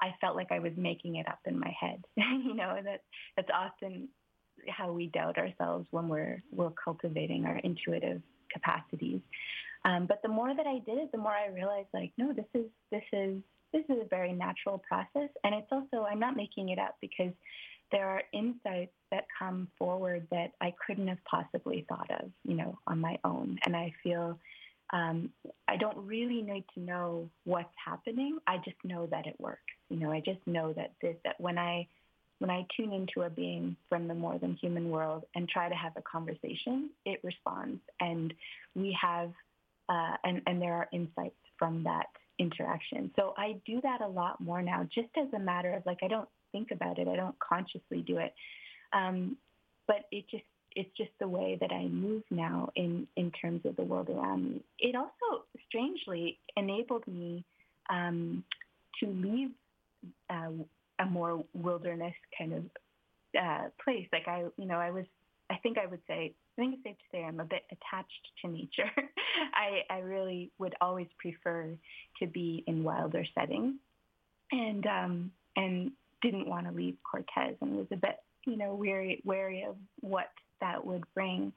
I felt like I was making it up in my head. you know, that that's often how we doubt ourselves when we're we're cultivating our intuitive capacities. Um, but the more that I did it, the more I realized, like, no, this is this is this is a very natural process, and it's also I'm not making it up because there are insights that come forward that I couldn't have possibly thought of, you know, on my own. And I feel um, I don't really need to know what's happening. I just know that it works. You know, I just know that this, that when I when I tune into a being from the more than human world and try to have a conversation, it responds, and we have uh, and and there are insights from that interaction. So I do that a lot more now, just as a matter of like I don't think about it, I don't consciously do it, um, but it just it's just the way that I move now in in terms of the world around me. It also strangely enabled me um, to leave uh, a more wilderness kind of uh, place. Like I, you know, I was I think I would say, I think it's safe to say I'm a bit attached to nature. I, I really would always prefer to be in wilder settings and, um, and didn't want to leave Cortes and was a bit, you know, wary, wary of what that would bring.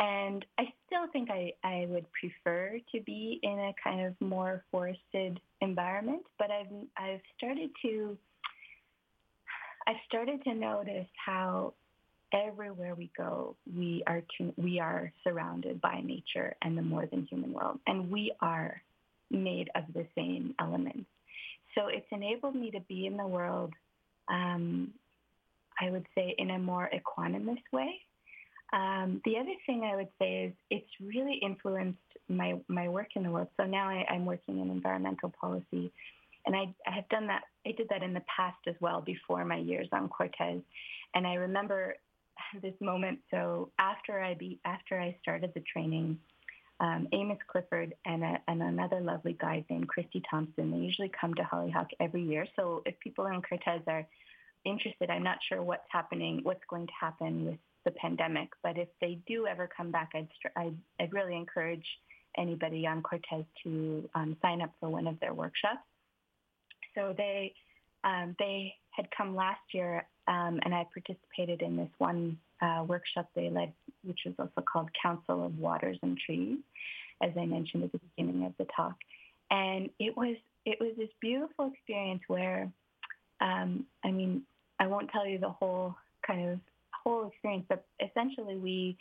And I still think I, I would prefer to be in a kind of more forested environment, but I've, I've started to, I've started to notice how everywhere we go, we are to, we are surrounded by nature and the more than human world, and we are made of the same elements. So it's enabled me to be in the world, um, I would say, in a more equanimous way. Um, the other thing I would say is it's really influenced my, my work in the world. So now I, I'm working in environmental policy, and I, I have done that. I did that in the past as well before my years on Cortes. And I remember this moment. So after I be after I started the training, um, Amos Clifford and, a, and another lovely guide named Christy Thompson. They usually come to Hollyhock every year. So if people in Cortes are interested, I'm not sure what's happening, what's going to happen with the pandemic, but if they do ever come back, I'd, I'd, I'd really encourage anybody on Cortes to um, sign up for one of their workshops. So they um, they had come last year um, and I participated in this one uh, workshop they led, which was also called Council of Waters and Trees, as I mentioned at the beginning of the talk. And it was it was this beautiful experience where, um, I mean, I won't tell you the whole kind of whole experience, but essentially we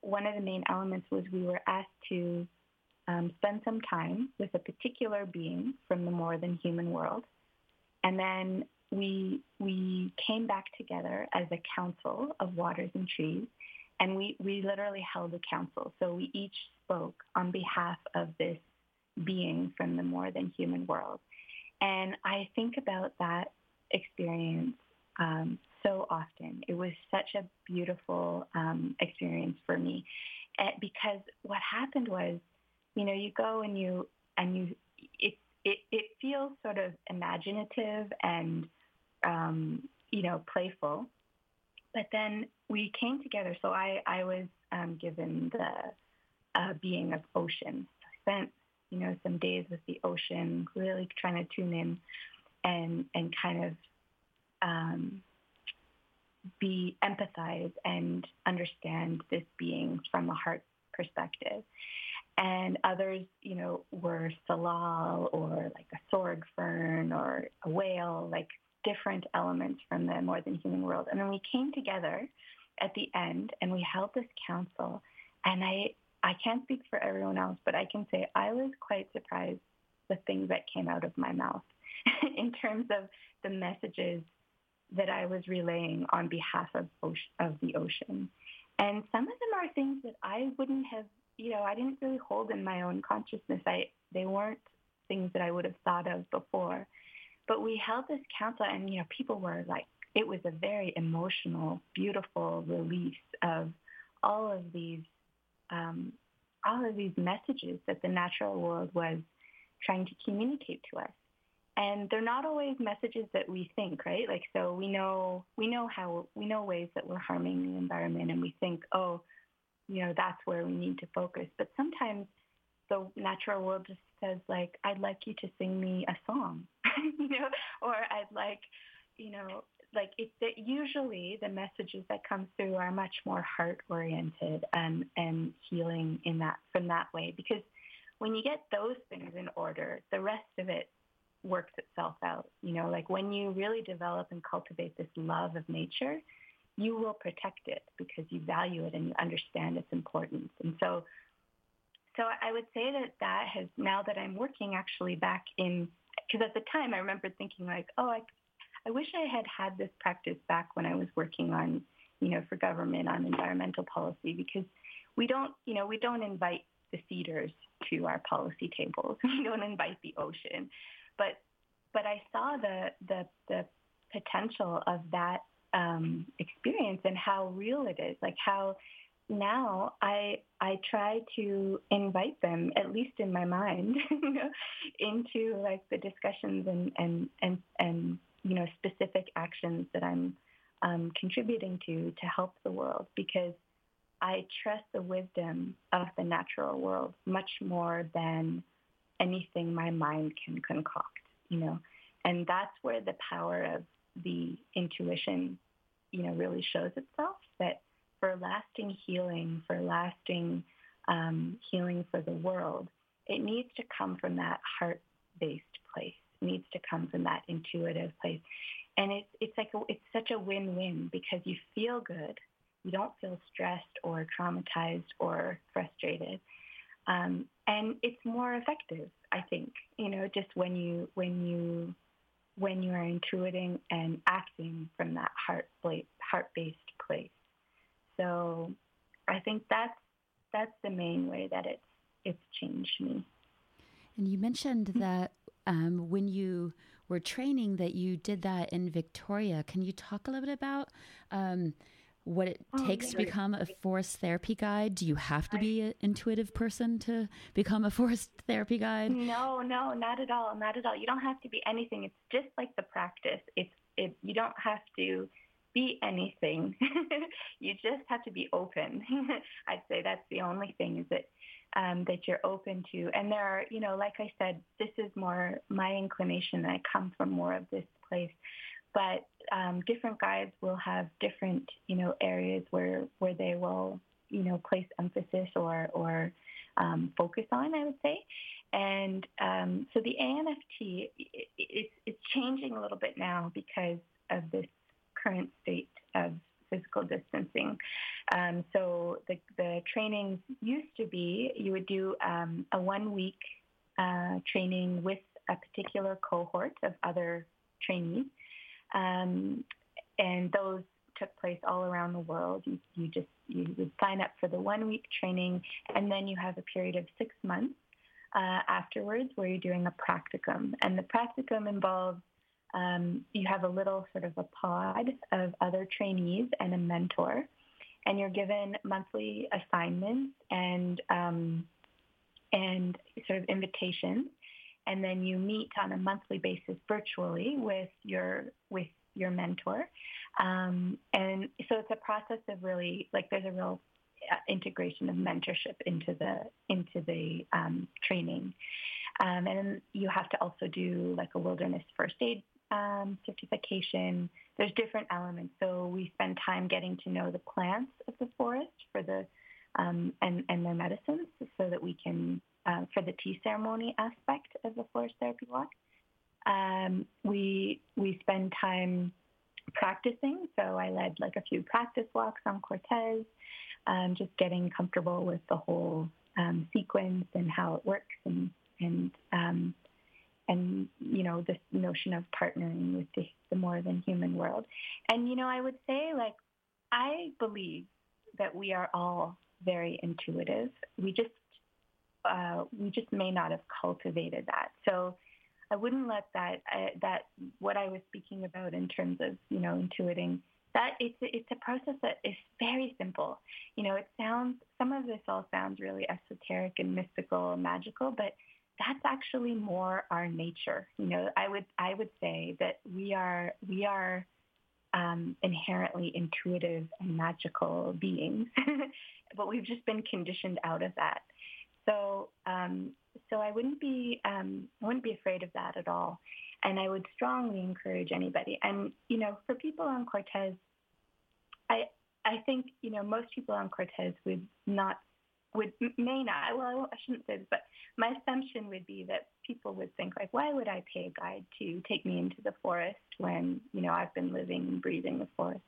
one of the main elements was we were asked to um, spend some time with a particular being from the more than human world, and then we we came back together as a council of waters and trees and we, we literally held a council. So we each spoke on behalf of this being from the more than human world. And I think about that experience um, so often. It was such a beautiful um, experience for me, and because what happened was, you know, you go and you and you it it it feels sort of imaginative and um, you know playful, but then we came together. So I I was um, given the uh, being of ocean. So I spent you know some days with the ocean, really trying to tune in and and kind of um, be empathize and understand this being from a heart perspective. And others, you know, were salal or like a sword fern or a whale, like different elements from the more than human world. And then we came together at the end and we held this council. And I, I can't speak for everyone else, but I can say I was quite surprised the things that came out of my mouth in terms of the messages that I was relaying on behalf of, of the ocean. And some of them are things that I wouldn't have, you know, I didn't really hold in my own consciousness. I, they weren't things that I would have thought of before. But we held this council and, you know, people were like, it was a very emotional, beautiful release of all of these, um, all of these messages that the natural world was trying to communicate to us. And they're not always messages that we think right? Like so we know we know how we know ways that we're harming the environment and we think oh you know that's where we need to focus. But sometimes the natural world just says like i'd like you to sing me a song you know or i'd like you know like it that usually the messages that come through are much more heart oriented and and healing in that from that way because when you get those things in order the rest of it works itself out. You know, like when you really develop and cultivate this love of nature, you will protect it because you value it and you understand its importance. And so, so I would say that that has now that I'm working actually back in because at the time I remember thinking like, oh, I, I wish I had had this practice back when I was working on, you know, for government on environmental policy because we don't, you know, we don't invite the cedars to our policy tables. We don't invite the ocean but but I saw the the the potential of that um, experience and how real it is. Like how now I I try to invite them, at least in my mind, into like the discussions and and and and you know specific actions that I'm um, contributing to to help the world because I trust the wisdom of the natural world much more than anything my mind can concoct, you know. And that's where the power of the intuition, you know, really shows itself that for lasting healing, for lasting um, healing for the world, it needs to come from that heart-based place. It needs to come from that intuitive place. And it's, it's like, a, it's such a win-win because you feel good. You don't feel stressed or traumatized or frustrated. Um, and it's more effective, I think, you know, just when you, when you, when you are intuiting and acting from that heart, heart-based place. So I think that's, that's the main way that it's, it's changed me. And you mentioned mm-hmm. that um, when you were training that you did that in Victoria. Can you talk a little bit about um, what it oh, takes to become a forest therapy guide? Do you have to be an intuitive person to become a forest therapy guide? No, no, not at all. Not at all. You don't have to be anything. It's just like the practice. It's it. You don't have to be anything. you just have to be open. I'd say that's the only thing is that um, that you're open to. And there are, you know, like I said, this is more my inclination. I come from more of this place but um, different guides will have different, you know, areas where where they will, you know, place emphasis or or um, focus on. I would say, and um, so the ANFT it, it's it's changing a little bit now because of this current state of physical distancing. Um, so the the trainings used to be you would do um, a one week uh, training with a particular cohort of other trainees. Um, and those took place all around the world. You, you just you would sign up for the one week training, and then you have a period of six months uh, afterwards where you're doing a practicum. And the practicum involves um, you have a little sort of a pod of other trainees and a mentor, and you're given monthly assignments and um, and sort of invitations, and then you meet on a monthly basis virtually with your with your mentor, um, and so it's a process of really like there's a real uh, integration of mentorship into the into the um, training. Um, and you have to also do like a wilderness first aid um, certification. There's different elements. So we spend time getting to know the plants of the forest for the um, and and their medicines, so that we can uh, for the tea ceremony aspect of the forest therapy walk. Um, we we spend time practicing. So I led like a few practice walks on Cortes, um, just getting comfortable with the whole um, sequence and how it works and and um, and you know this notion of partnering with the, the more than human world. And you know, I would say like I believe that we are all very intuitive. We just uh, we just may not have cultivated that. So I wouldn't let that uh, that what I was speaking about in terms of you know intuiting that it's it's a process that is very simple. You know, it sounds some of this all sounds really esoteric and mystical and magical, but that's actually more our nature. You know, I would I would say that we are we are um, inherently intuitive and magical beings, but we've just been conditioned out of that. So um, so I wouldn't be um, I wouldn't be afraid of that at all, and I would strongly encourage anybody. And you know, for people on Cortes, I I think you know most people on Cortes would not would may not. Well, I shouldn't say this, but my assumption would be that people would think like, why would I pay a guide to take me into the forest when you know I've been living and breathing the forest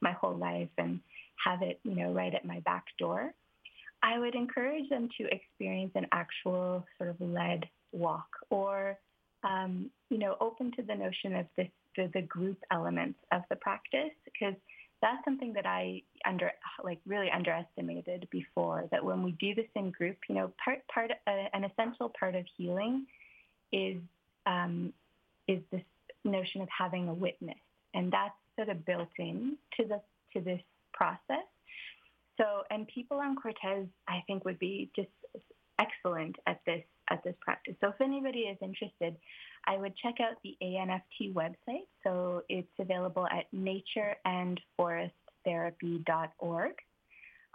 my whole life and have it you know right at my back door. I would encourage them to experience an actual sort of led walk or um, you know open to the notion of this the, the group elements of the practice because that's something that I under like really underestimated before. That when we do this in group, you know, part part uh, an essential part of healing is um, is this notion of having a witness, and that's sort of built in to the to this process. So, and people on Cortes, I think, would be just excellent at this at this practice. So, if anybody is interested, I would check out the ANFT website. So it's available at natureandforesttherapy.org.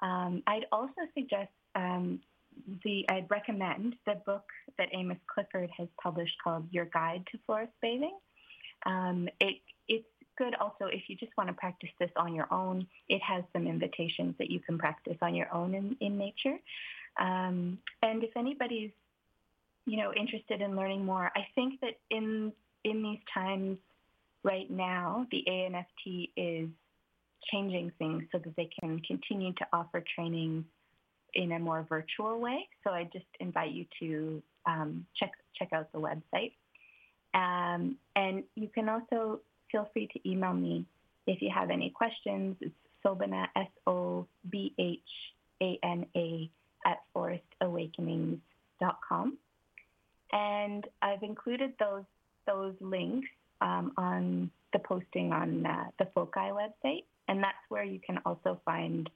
Um, I'd also suggest um, the I'd recommend the book that Amos Clifford has published called Your Guide to Forest Bathing. Um, it it's good also if you just want to practice this on your own. It has some invitations that you can practice on your own in, in nature. Um, and if anybody's you know, interested in learning more, I think that in in these times right now, the ANFT is changing things so that they can continue to offer training in a more virtual way. So I just invite you to um, check check out the website, um, and you can also feel free to email me if you have any questions. It's Sobhana S O B H A N A at forestawakenings.com. And I've included those those links um, on the posting on uh, the FOCI website, and that's where you can also find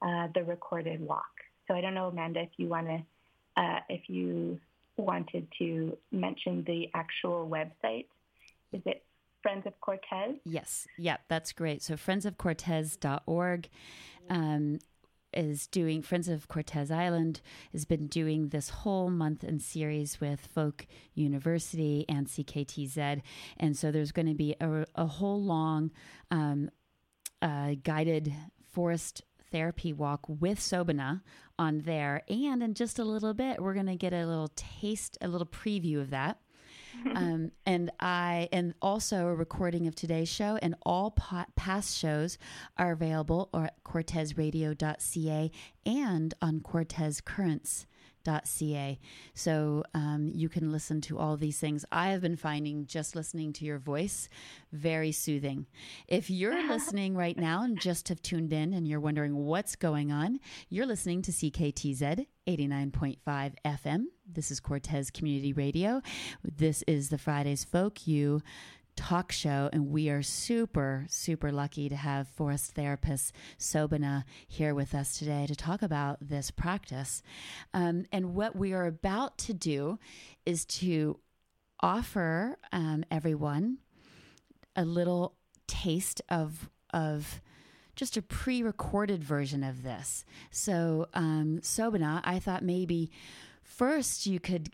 uh, the recorded walk. So I don't know, Manda, if you want to, uh, if you wanted to mention the actual website. Is it Friends of Cortes? Yes. Yeah, that's great. So friendsofcortes.org. Um, is doing Friends of Cortes Island has been doing this whole month and series with Folk University and CKTZ, and so there's going to be a, a whole long um, uh, guided forest therapy walk with Sobhana on there, and in just a little bit we're going to get a little taste, a little preview of that. um, and I and also a recording of today's show and all past shows are available at cortesradio.ca and on cortescurrents.ca. So um, you can listen to all these things. I have been finding just listening to your voice very soothing. If you're listening right now and just have tuned in and you're wondering what's going on, you're listening to CKTZ 89.5 FM. This is Cortes Community Radio. This is the Fridays Folk. U talk show, and we are super, super lucky to have forest therapist Sobhana here with us today to talk about this practice. Um, and what we are about to do is to offer um, everyone a little taste of of just a pre-recorded version of this. So, um, Sobhana, I thought maybe first you could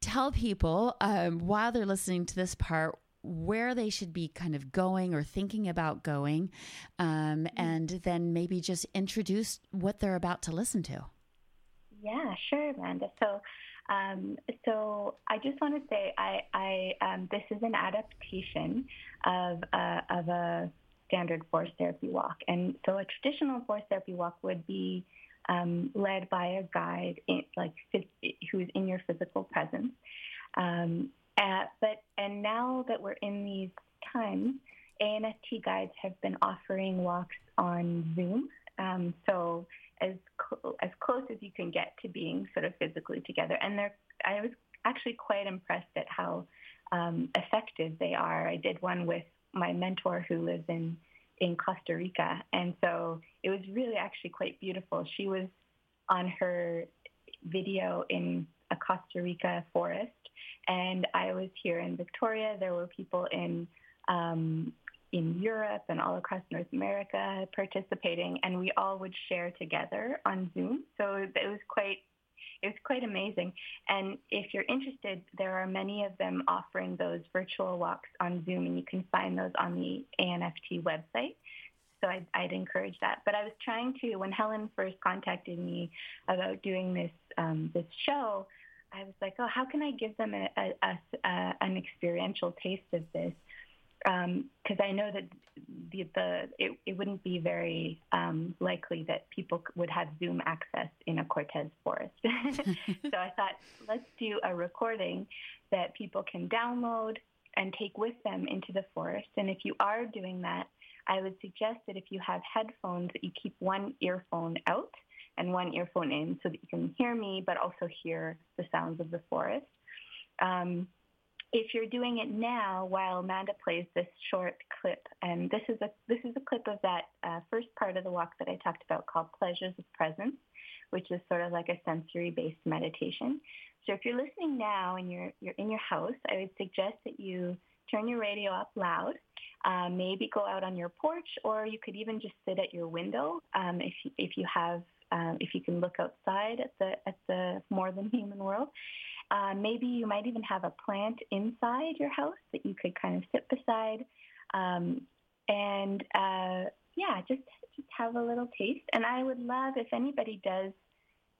tell people um, while they're listening to this part where they should be kind of going or thinking about going, um, and then maybe just introduce what they're about to listen to. Yeah, sure, Manda. So, um, so I just want to say, I, I um, this is an adaptation of a, of a standard forest therapy walk, and so a traditional forest therapy walk would be um, led by a guide, in, like who's in your physical presence. Um, uh, but and now that we're in these times, ANFT guides have been offering walks on Zoom. Um, so as cl- as close as you can get to being sort of physically together, and they're I was actually quite impressed at how um, effective they are. I did one with my mentor who lives in in Costa Rica, and so it was really actually quite beautiful. She was on her video in a Costa Rica forest and I was here in Victoria. There were people in um, in Europe and all across North America participating, and we all would share together on Zoom. So it was quite it was quite amazing. And if you're interested, there are many of them offering those virtual walks on Zoom, and you can find those on the ANFT website. So I'd, I'd encourage that. But I was trying to, when Helen first contacted me about doing this um, this show, I was like, oh, how can I give them a, a, a, an experiential taste of this? Because um, I know that the, the it, it wouldn't be very um, likely that people would have Zoom access in a Cortes forest. so I thought, let's do a recording that people can download and take with them into the forest. And if you are doing that, I would suggest that if you have headphones, that you keep one earphone out and one earphone in so that you can hear me, but also hear the sounds of the forest. Um, if you're doing it now while Manda plays this short clip, and this is a this is a clip of that uh, first part of the walk that I talked about called Pleasures of Presence, which is sort of like a sensory-based meditation. So if you're listening now and you're you're in your house, I would suggest that you turn your radio up loud. Uh, maybe go out on your porch, or you could even just sit at your window um, if you, if you have um, if you can look outside at the at the more than human world. Uh, maybe you might even have a plant inside your house that you could kind of sit beside, um, and uh, yeah, just just have a little taste. And I would love if anybody does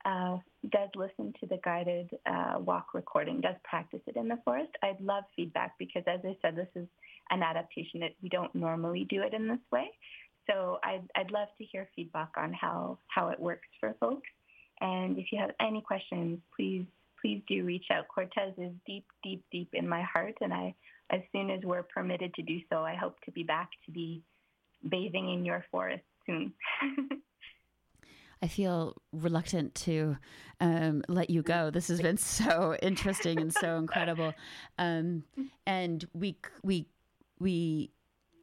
uh, does listen to the guided uh, walk recording, does practice it in the forest. I'd love feedback because, as I said, this is an adaptation that we don't normally do it in this way. So I'd, I'd love to hear feedback on how, how it works for folks. And if you have any questions, please please do reach out. Cortes is deep, deep, deep in my heart, and I, as soon as we're permitted to do so, I hope to be back to be bathing in your forest soon. I feel reluctant to um, let you go. This has been so interesting and so incredible, um, and we we we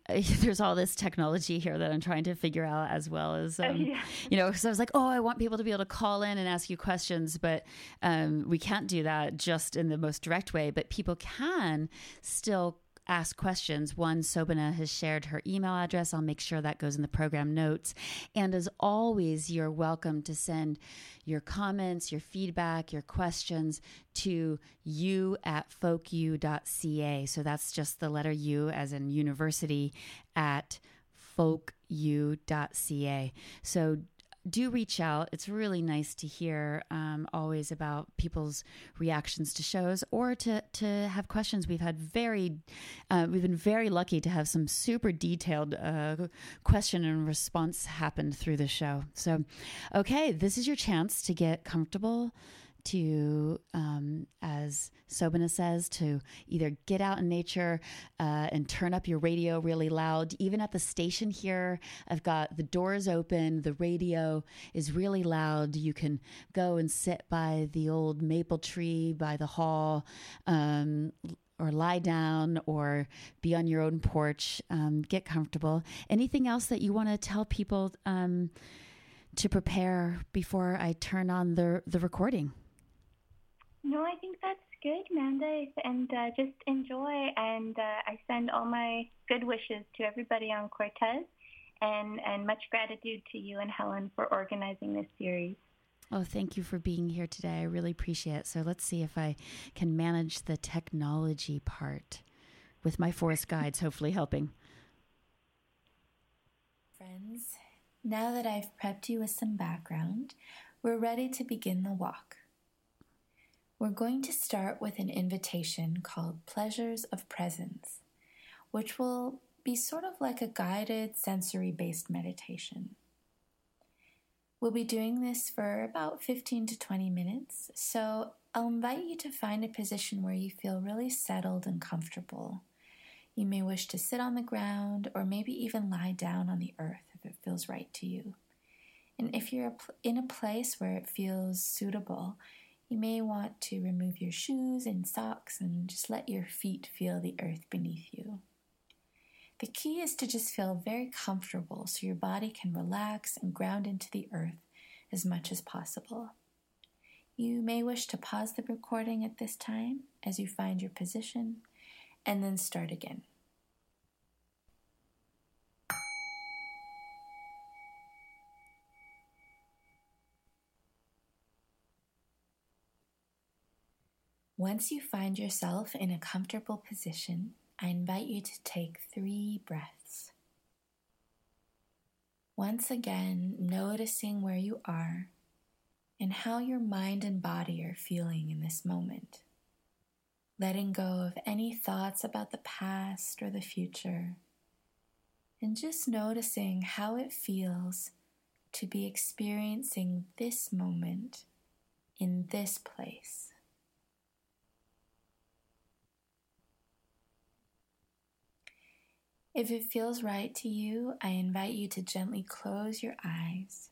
there's all this technology here that I'm trying to figure out as well as, um, yeah. you know, because I was like, oh, I want people to be able to call in and ask you questions, but um, we can't do that just in the most direct way. But people can still ask questions, one, Sobhana has shared her email address. I'll make sure that goes in the program notes. And as always, you're welcome to send your comments, your feedback, your questions to U at folku.ca. So that's just the letter U as in university at folku.ca. So do reach out. It's really nice to hear um, always about people's reactions to shows or to to have questions. We've had very, uh, we've been very lucky to have some super detailed uh, question and response happened through the show. So, okay, this is your chance to get comfortable to, um, as Sobhana says, to either get out in nature uh, and turn up your radio really loud. Even at the station here, I've got the doors open, the radio is really loud. You can go and sit by the old maple tree by the hall. Um, or lie down or be on your own porch. Um, get comfortable. Anything else that you want to tell people um, to prepare before I turn on the the recording? No, I think that's good, Manda. And uh, just enjoy. And uh, I send all my good wishes to everybody on Cortes, and and much gratitude to you and Helen for organizing this series. Oh, thank you for being here today. I really appreciate it. So let's see if I can manage the technology part with my forest guides, hopefully helping. Friends, now that I've prepped you with some background, we're ready to begin the walk. We're going to start with an invitation called Pleasures of Presence, which will be sort of like a guided sensory based meditation. We'll be doing this for about 15 to 20 minutes, so I'll invite you to find a position where you feel really settled and comfortable. You may wish to sit on the ground or maybe even lie down on the earth if it feels right to you. And if you're in a place where it feels suitable, you may want to remove your shoes and socks and just let your feet feel the earth beneath you. The key is to just feel very comfortable so your body can relax and ground into the earth as much as possible. You may wish to pause the recording at this time as you find your position and then start again. Once you find yourself in a comfortable position, I invite you to take three breaths. Once again, noticing where you are and how your mind and body are feeling in this moment. Letting go of any thoughts about the past or the future, and just noticing how it feels to be experiencing this moment in this place. If it feels right to you, I invite you to gently close your eyes.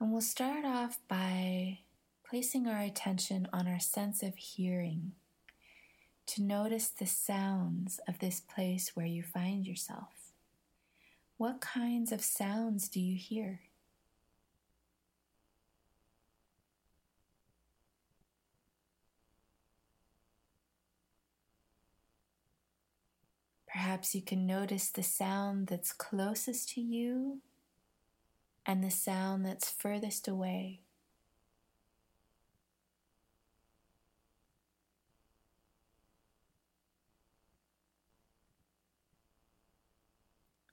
And we'll start off by placing our attention on our sense of hearing to notice the sounds of this place where you find yourself. What kinds of sounds do you hear? Perhaps you can notice the sound that's closest to you and the sound that's furthest away.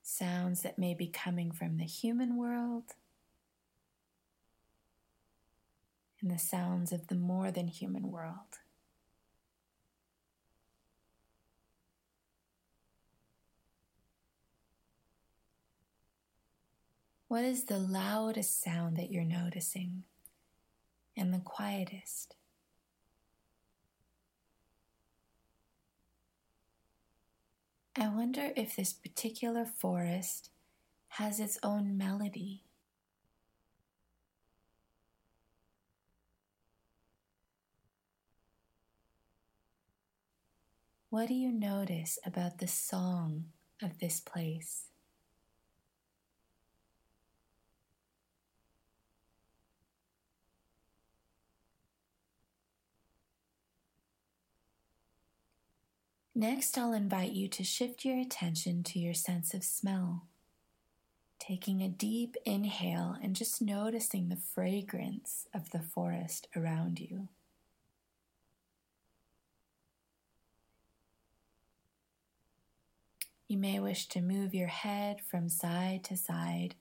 Sounds that may be coming from the human world and the sounds of the more than human world. What is the loudest sound that you're noticing and the quietest? I wonder if this particular forest has its own melody. What do you notice about the song of this place? Next, I'll invite you to shift your attention to your sense of smell. Taking a deep inhale and just noticing the fragrance of the forest around you. You may wish to move your head from side to side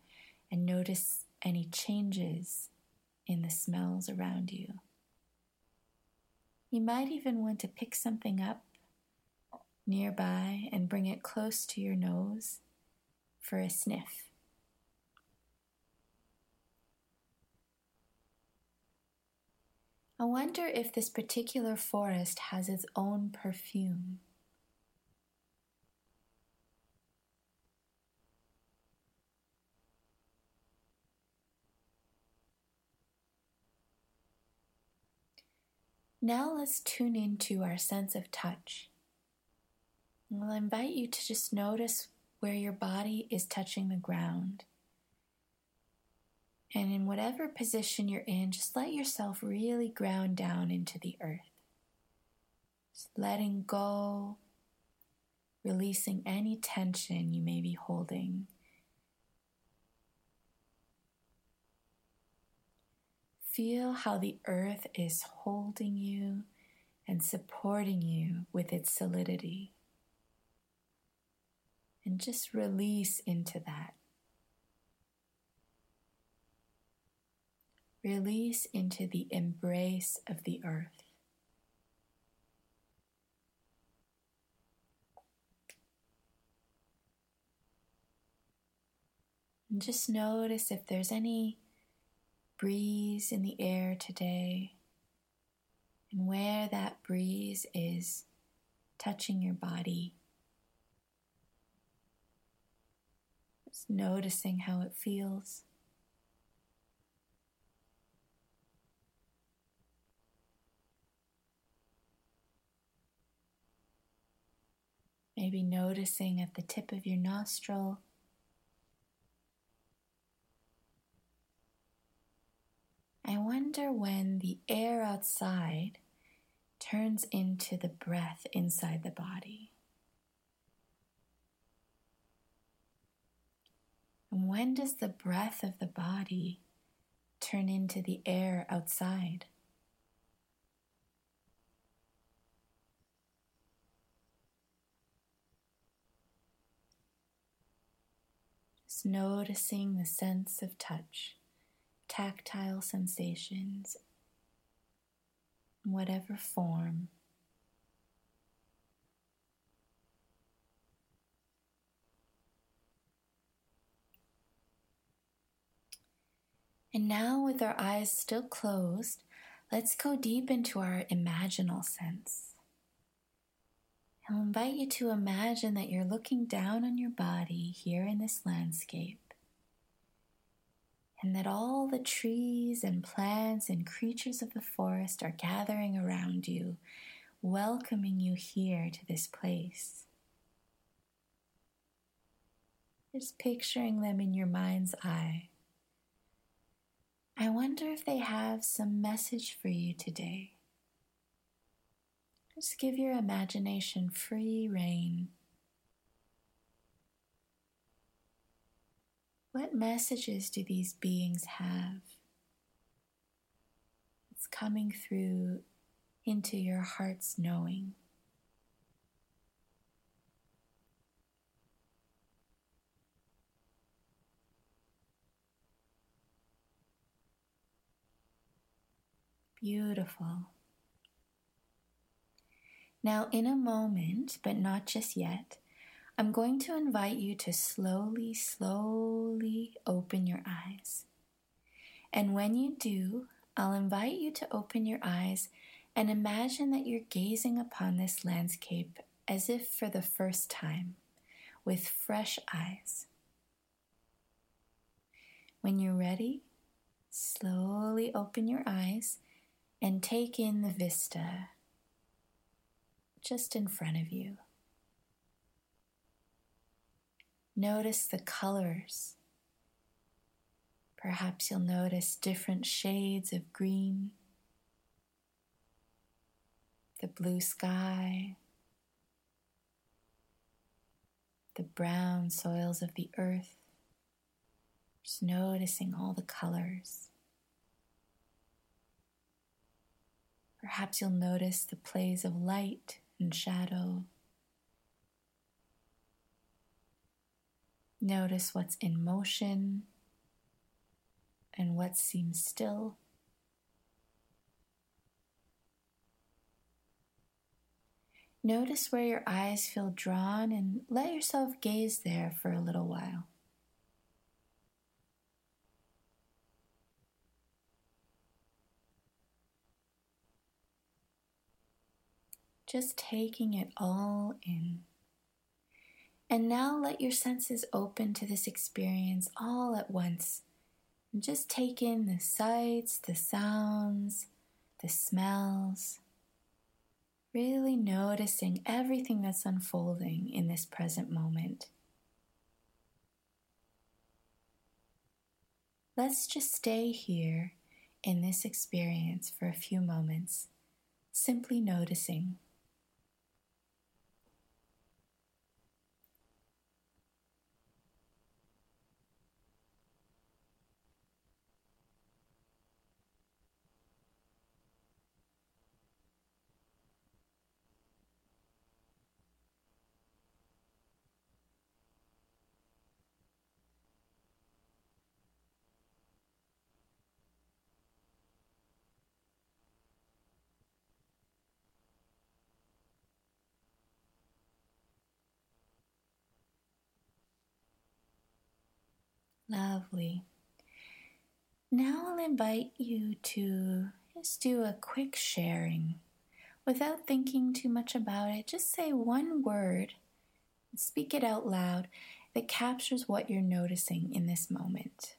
and notice any changes in the smells around you. You might even want to pick something up nearby and bring it close to your nose for a sniff. I wonder if this particular forest has its own perfume. Now let's tune into our sense of touch. I'll invite you to just notice where your body is touching the ground. And in whatever position you're in, just let yourself really ground down into the earth. Just letting go, releasing any tension you may be holding. Feel how the earth is holding you and supporting you with its solidity. And just release into that. Release into the embrace of the earth. And just notice if there's any breeze in the air today and where that breeze is touching your body. Just noticing how it feels. Maybe noticing at the tip of your nostril I wonder when the air outside turns into the breath inside the body. When does the breath of the body turn into the air outside? Just noticing the sense of touch tactile sensations, whatever form. And now, with our eyes still closed, let's go deep into our imaginal sense. I'll invite you to imagine that you're looking down on your body here in this landscape and that all the trees and plants and creatures of the forest are gathering around you, welcoming you here to this place. Just picturing them in your mind's eye. I wonder if they have some message for you today. Just give your imagination free rein. What messages do these beings have? It's coming through into your heart's knowing. Beautiful. Now, in a moment, but not just yet, I'm going to invite you to slowly, slowly open your eyes. And when you do, I'll invite you to open your eyes and imagine that you're gazing upon this landscape as if for the first time, with fresh eyes. When you're ready, slowly open your eyes and take in the vista just in front of you. Notice the colors. Perhaps you'll notice different shades of green, the blue sky, the brown soils of the earth. Just noticing all the colors. Perhaps you'll notice the plays of light and shadow. Notice what's in motion and what seems still. Notice where your eyes feel drawn and let yourself gaze there for a little while. Just taking it all in. And now let your senses open to this experience all at once. And just take in the sights, the sounds, the smells, Really noticing everything that's unfolding in this present moment. Let's just stay here in this experience for a few moments, simply noticing. Lovely. Now I'll invite you to just do a quick sharing. Without thinking too much about it, just say one word speak it out loud that captures what you're noticing in this moment.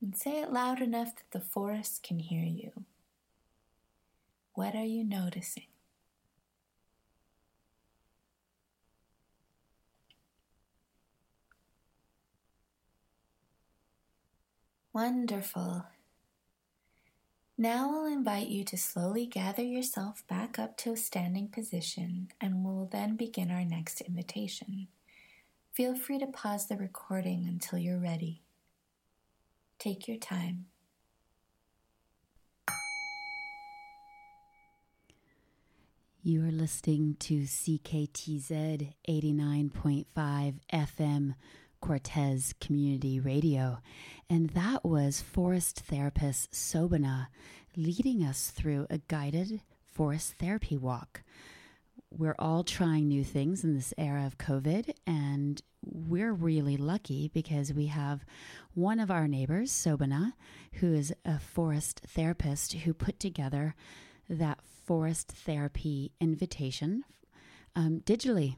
And say it loud enough that the forest can hear you. What are you noticing? Wonderful. Now I'll invite you to slowly gather yourself back up to a standing position and we'll then begin our next invitation. Feel free to pause the recording until you're ready. Take your time. You are listening to CKTZ 89.5 FM Cortes Community Radio. And that was forest therapist Sobhana leading us through a guided forest therapy walk. We're all trying new things in this era of COVID, and we're really lucky because we have one of our neighbors, Sobhana, who is a forest therapist who put together that forest therapy invitation um, digitally.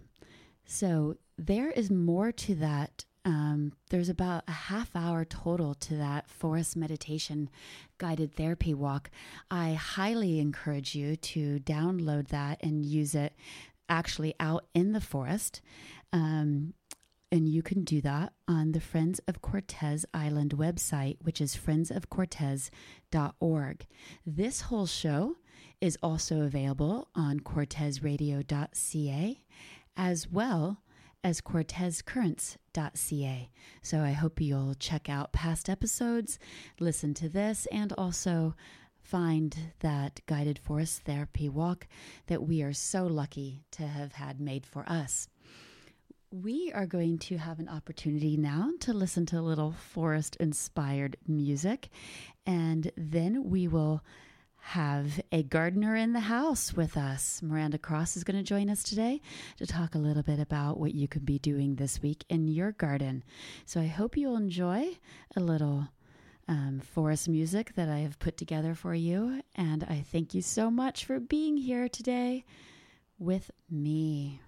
So there is more to that um, there's about a half hour total to that forest meditation guided therapy walk. I highly encourage you to download that and use it actually out in the forest. Um, and you can do that on the Friends of Cortes Island website, which is friendsofcortes.org. This whole show is also available on cortesradio.ca as well as cortescurrents.ca. So I hope you'll check out past episodes, listen to this, and also find that guided forest therapy walk that we are so lucky to have had made for us. We are going to have an opportunity now to listen to a little forest inspired music, and then we will have a gardener in the house with us. Miranda Cross is going to join us today to talk a little bit about what you could be doing this week in your garden. So I hope you'll enjoy a little um, forest music that I have put together for you. And I thank you so much for being here today with me.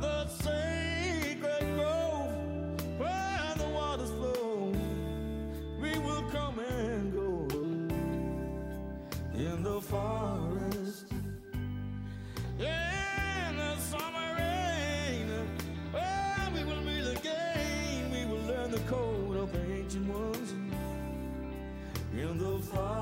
The secret grove where the waters flow. We will come and go in the forest. In the summer rain where we will read again, we will learn the code of the ancient ones. In the forest.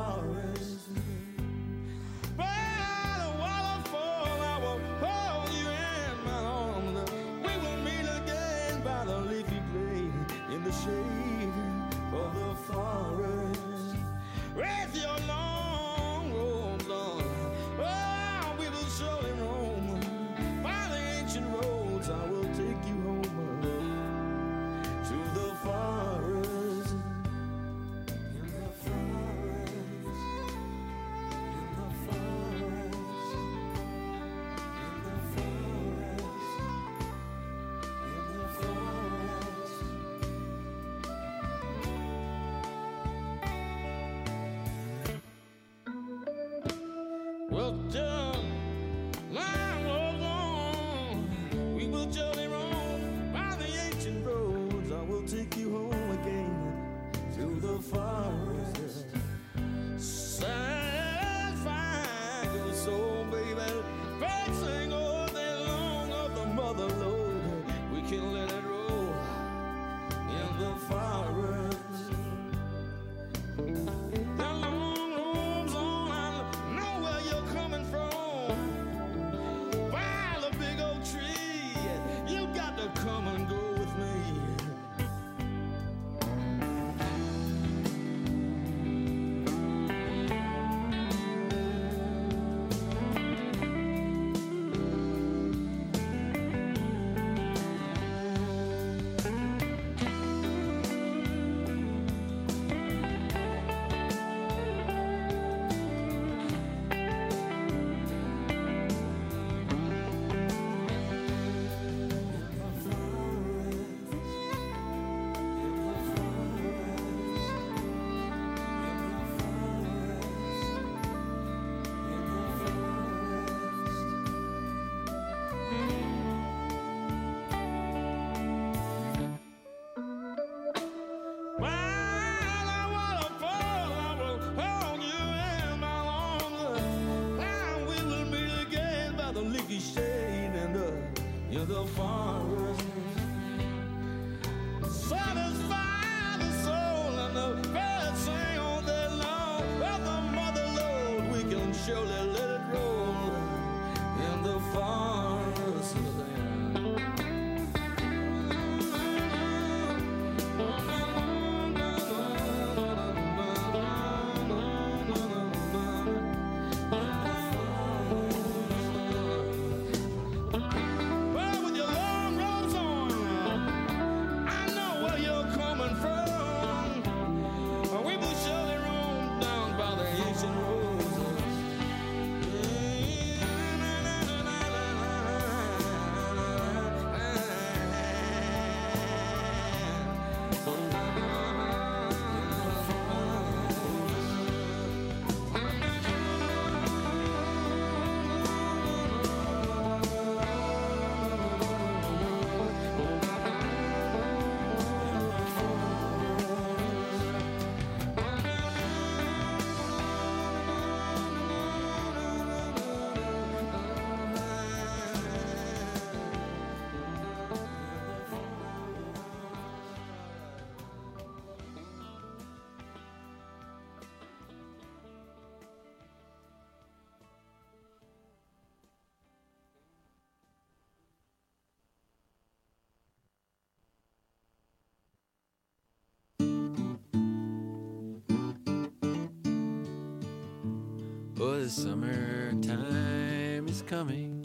For the summertime is coming,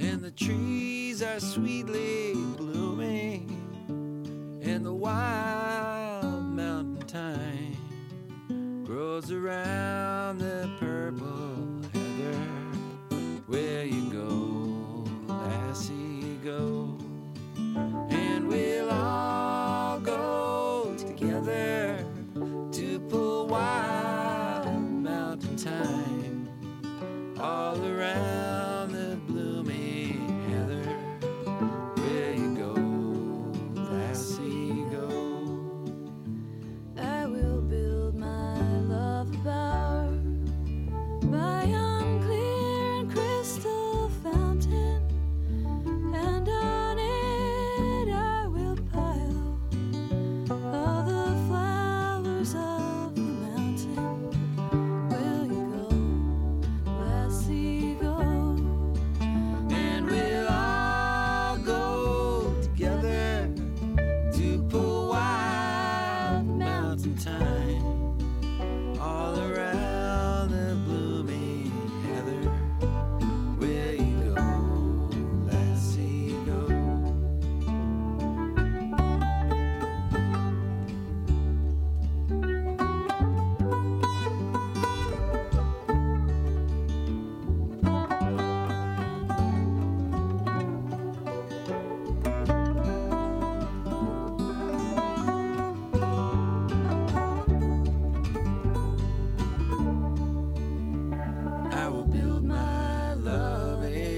and the trees are sweetly blooming.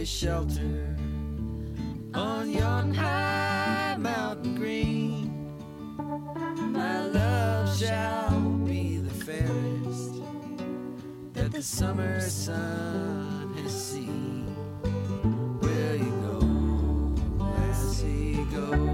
shelter on yon high mountain green. My love shall be the fairest that the summer sun has seen. Will you go as he goes?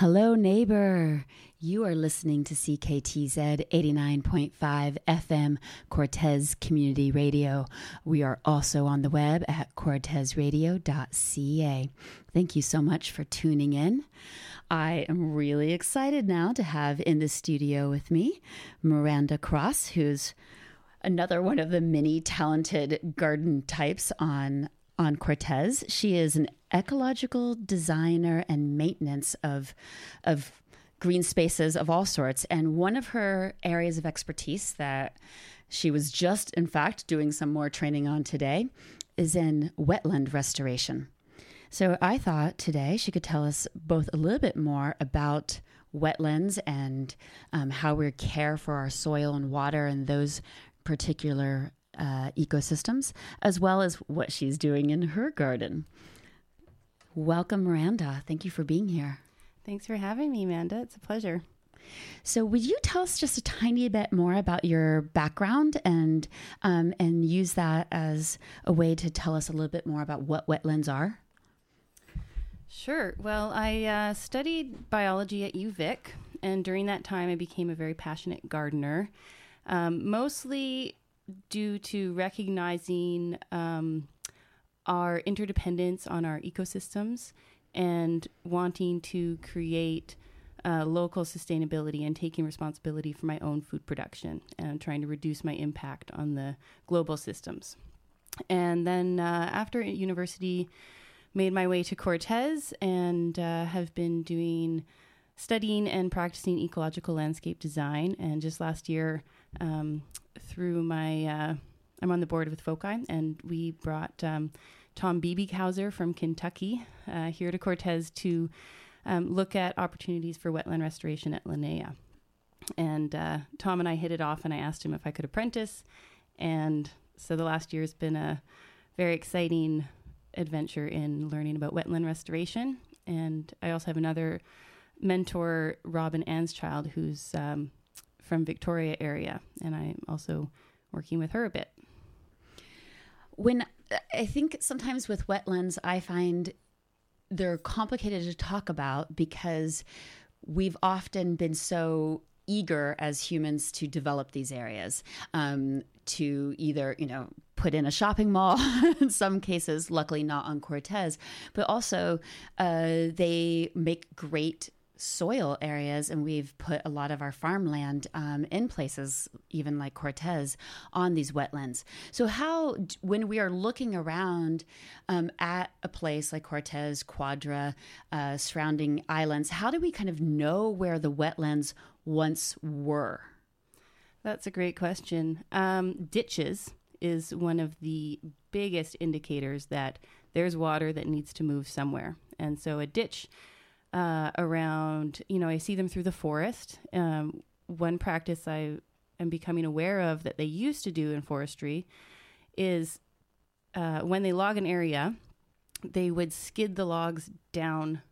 Hello, neighbor. You are listening to CKTZ 89.5 FM Cortes Community Radio. We are also on the web at cortesradio.ca. Thank you so much for tuning in. I am really excited now to have in the studio with me Miranda Cross, who's another one of the many talented garden types on on Cortes. She is an ecological designer and maintenance of of green spaces of all sorts. And one of her areas of expertise that she was just, in fact, doing some more training on today is in wetland restoration. So I thought today she could tell us both a little bit more about wetlands and um, how we care for our soil and water and those particular uh, ecosystems, as well as what she's doing in her garden. Welcome, Miranda. Thank you for being here. Thanks for having me, Manda. It's a pleasure. So, would you tell us just a tiny bit more about your background and um, and use that as a way to tell us a little bit more about what wetlands are? Sure. Well, I uh, studied biology at UVic, and during that time, I became a very passionate gardener, um, mostly due to recognizing um, our interdependence on our ecosystems and wanting to create uh, local sustainability and taking responsibility for my own food production and trying to reduce my impact on the global systems. And then uh, after university, made my way to Cortes and uh, have been doing studying and practicing ecological landscape design. And just last year, um, through my, uh, I'm on the board with FOCI, and we brought um, Tom Biebighauser from Kentucky uh, here to Cortes to um, look at opportunities for wetland restoration at Linnaea. And uh, Tom and I hit it off, and I asked him if I could apprentice. And so the last year has been a very exciting adventure in learning about wetland restoration. And I also have another mentor, Robin Anschild, who's um, from Victoria area, and I'm also working with her a bit. When I think sometimes with wetlands, I find they're complicated to talk about because we've often been so eager as humans to develop these areas um, to either you know put in a shopping mall in some cases luckily not on cortes but also uh, they make great soil areas, and we've put a lot of our farmland um, in places, even like Cortes, on these wetlands. So, how, when we are looking around um, at a place like Cortes, Quadra, uh, surrounding islands, how do we kind of know where the wetlands once were? That's a great question. Um, ditches is one of the biggest indicators that there's water that needs to move somewhere. And so, a ditch uh, around, you know, I see them through the forest. Um, one practice I am becoming aware of that they used to do in forestry is uh, when they log an area, they would skid the logs down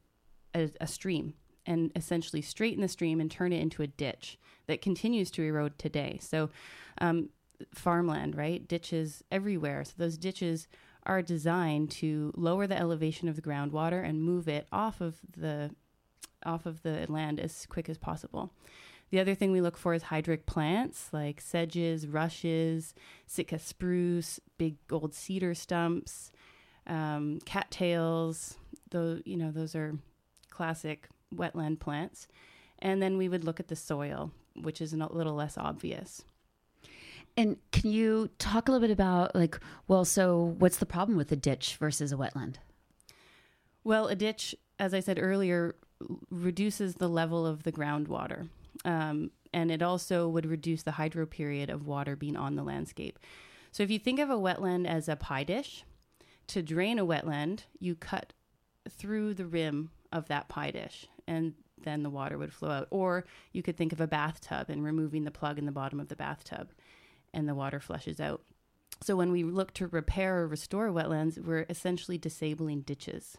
a, a stream and essentially straighten the stream and turn it into a ditch that continues to erode today. So, um, farmland, right? Ditches everywhere. So, those ditches are designed to lower the elevation of the groundwater and move it off of the off of the land as quick as possible. The other thing we look for is hydric plants like sedges, rushes, Sitka spruce, big old cedar stumps, um, cattails. Those you know those are classic wetland plants. And then we would look at the soil, which is a little less obvious. And can you talk a little bit about like, well, so what's the problem with a ditch versus a wetland? Well, a ditch, as I said earlier, reduces the level of the groundwater. Um, and it also would reduce the hydro period of water being on the landscape. So if you think of a wetland as a pie dish, to drain a wetland, you cut through the rim of that pie dish and then the water would flow out. Or you could think of a bathtub and removing the plug in the bottom of the bathtub and the water flushes out. So when we look to repair or restore wetlands, we're essentially disabling ditches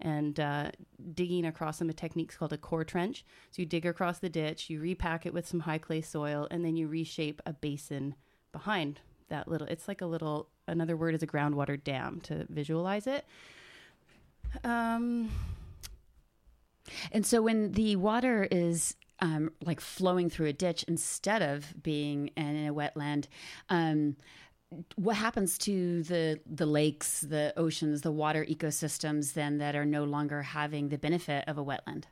and uh, digging across them a technique called a core trench. So you dig across the ditch, you repack it with some high clay soil, and then you reshape a basin behind that little. It's like a little. Another word is a groundwater dam to visualize it. Um, And so when the water is um, like flowing through a ditch instead of being in a wetland, um, what happens to the the lakes, the oceans, the water ecosystems then that are no longer having the benefit of a wetland?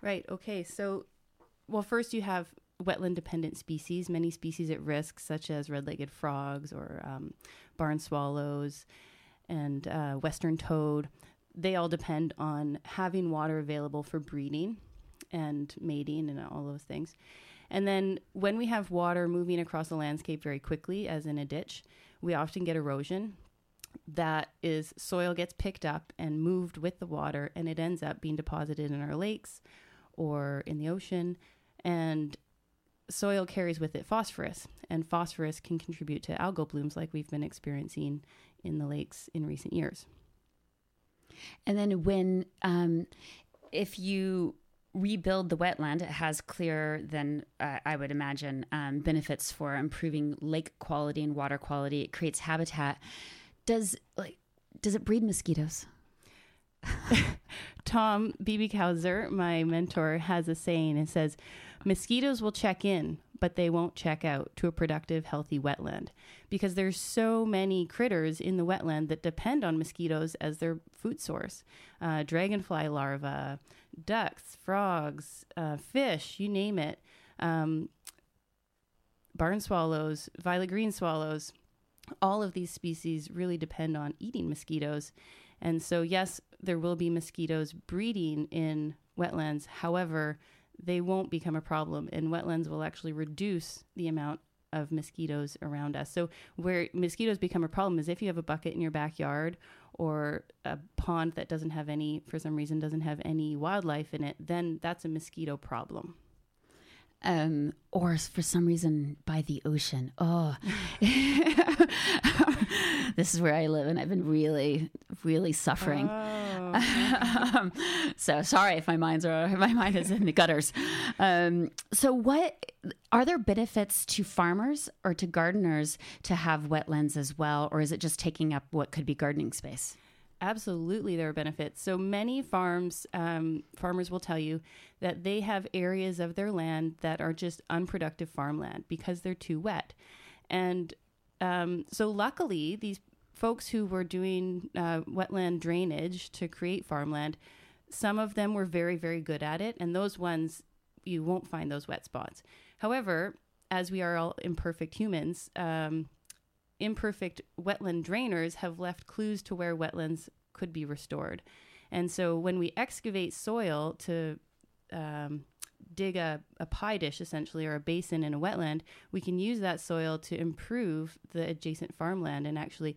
Right. Okay. So, well, first you have wetland dependent species, many species at risk, such as red legged frogs or um, barn swallows and uh, western toad. They all depend on having water available for breeding and mating and all those things. And then when we have water moving across the landscape very quickly, as in a ditch, we often get erosion. That is, soil gets picked up and moved with the water, and it ends up being deposited in our lakes or in the ocean. And soil carries with it phosphorus, and phosphorus can contribute to algal blooms like we've been experiencing in the lakes in recent years. And then when, um, if you rebuild the wetland, it has clear, then uh, I would imagine, um, benefits for improving lake quality and water quality. It creates habitat. Does like does it breed mosquitoes? Tom Biebighauser, my mentor, has a saying. It says, "Mosquitoes will check in, but they won't check out to a productive, healthy wetland because there's so many critters in the wetland that depend on mosquitoes as their food source. Uh, dragonfly larvae, ducks, frogs, uh, fish, you name it. Um, barn swallows, violet green swallows, all of these species really depend on eating mosquitoes. And so, yes, there will be mosquitoes breeding in wetlands. However, they won't become a problem, and wetlands will actually reduce the amount of mosquitoes around us. So, where mosquitoes become a problem is if you have a bucket in your backyard or a pond that doesn't have any, for some reason, doesn't have any wildlife in it, then that's a mosquito problem. Um, or for some reason by the ocean. Oh, this is where I live, and I've been really, really suffering. um, so sorry if my mind's are my mind is in the gutters. Um, so, what are there benefits to farmers or to gardeners to have wetlands as well, or is it just taking up what could be gardening space? Absolutely, there are benefits. So many farms, um, farmers will tell you that they have areas of their land that are just unproductive farmland because they're too wet. And um, so, luckily, these folks who were doing uh, wetland drainage to create farmland, some of them were very, very good at it. And those ones, you won't find those wet spots. However, as we are all imperfect humans, um, imperfect wetland drainers have left clues to where wetlands could be restored. And so when we excavate soil to um, dig a, a pie dish essentially or a basin in a wetland, we can use that soil to improve the adjacent farmland and actually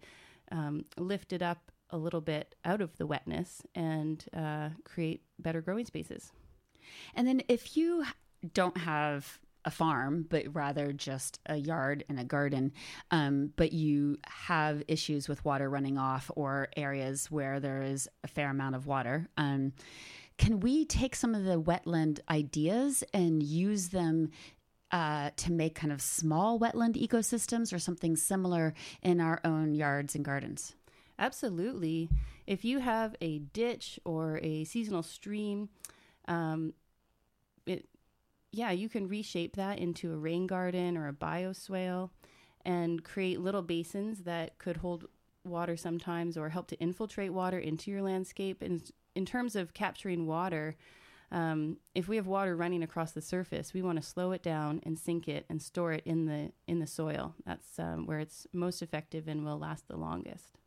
um, lift it up a little bit out of the wetness and uh, create better growing spaces. And then if you don't have a farm, but rather just a yard and a garden. Um, but you have issues with water running off or areas where there is a fair amount of water. Um, can we take some of the wetland ideas and use them uh, to make kind of small wetland ecosystems or something similar in our own yards and gardens? Absolutely. If you have a ditch or a seasonal stream, um, it yeah, you can reshape that into a rain garden or a bioswale and create little basins that could hold water sometimes or help to infiltrate water into your landscape. And in terms of capturing water, um, if we have water running across the surface, we want to slow it down and sink it and store it in the in the soil. That's um, where it's most effective and will last the longest.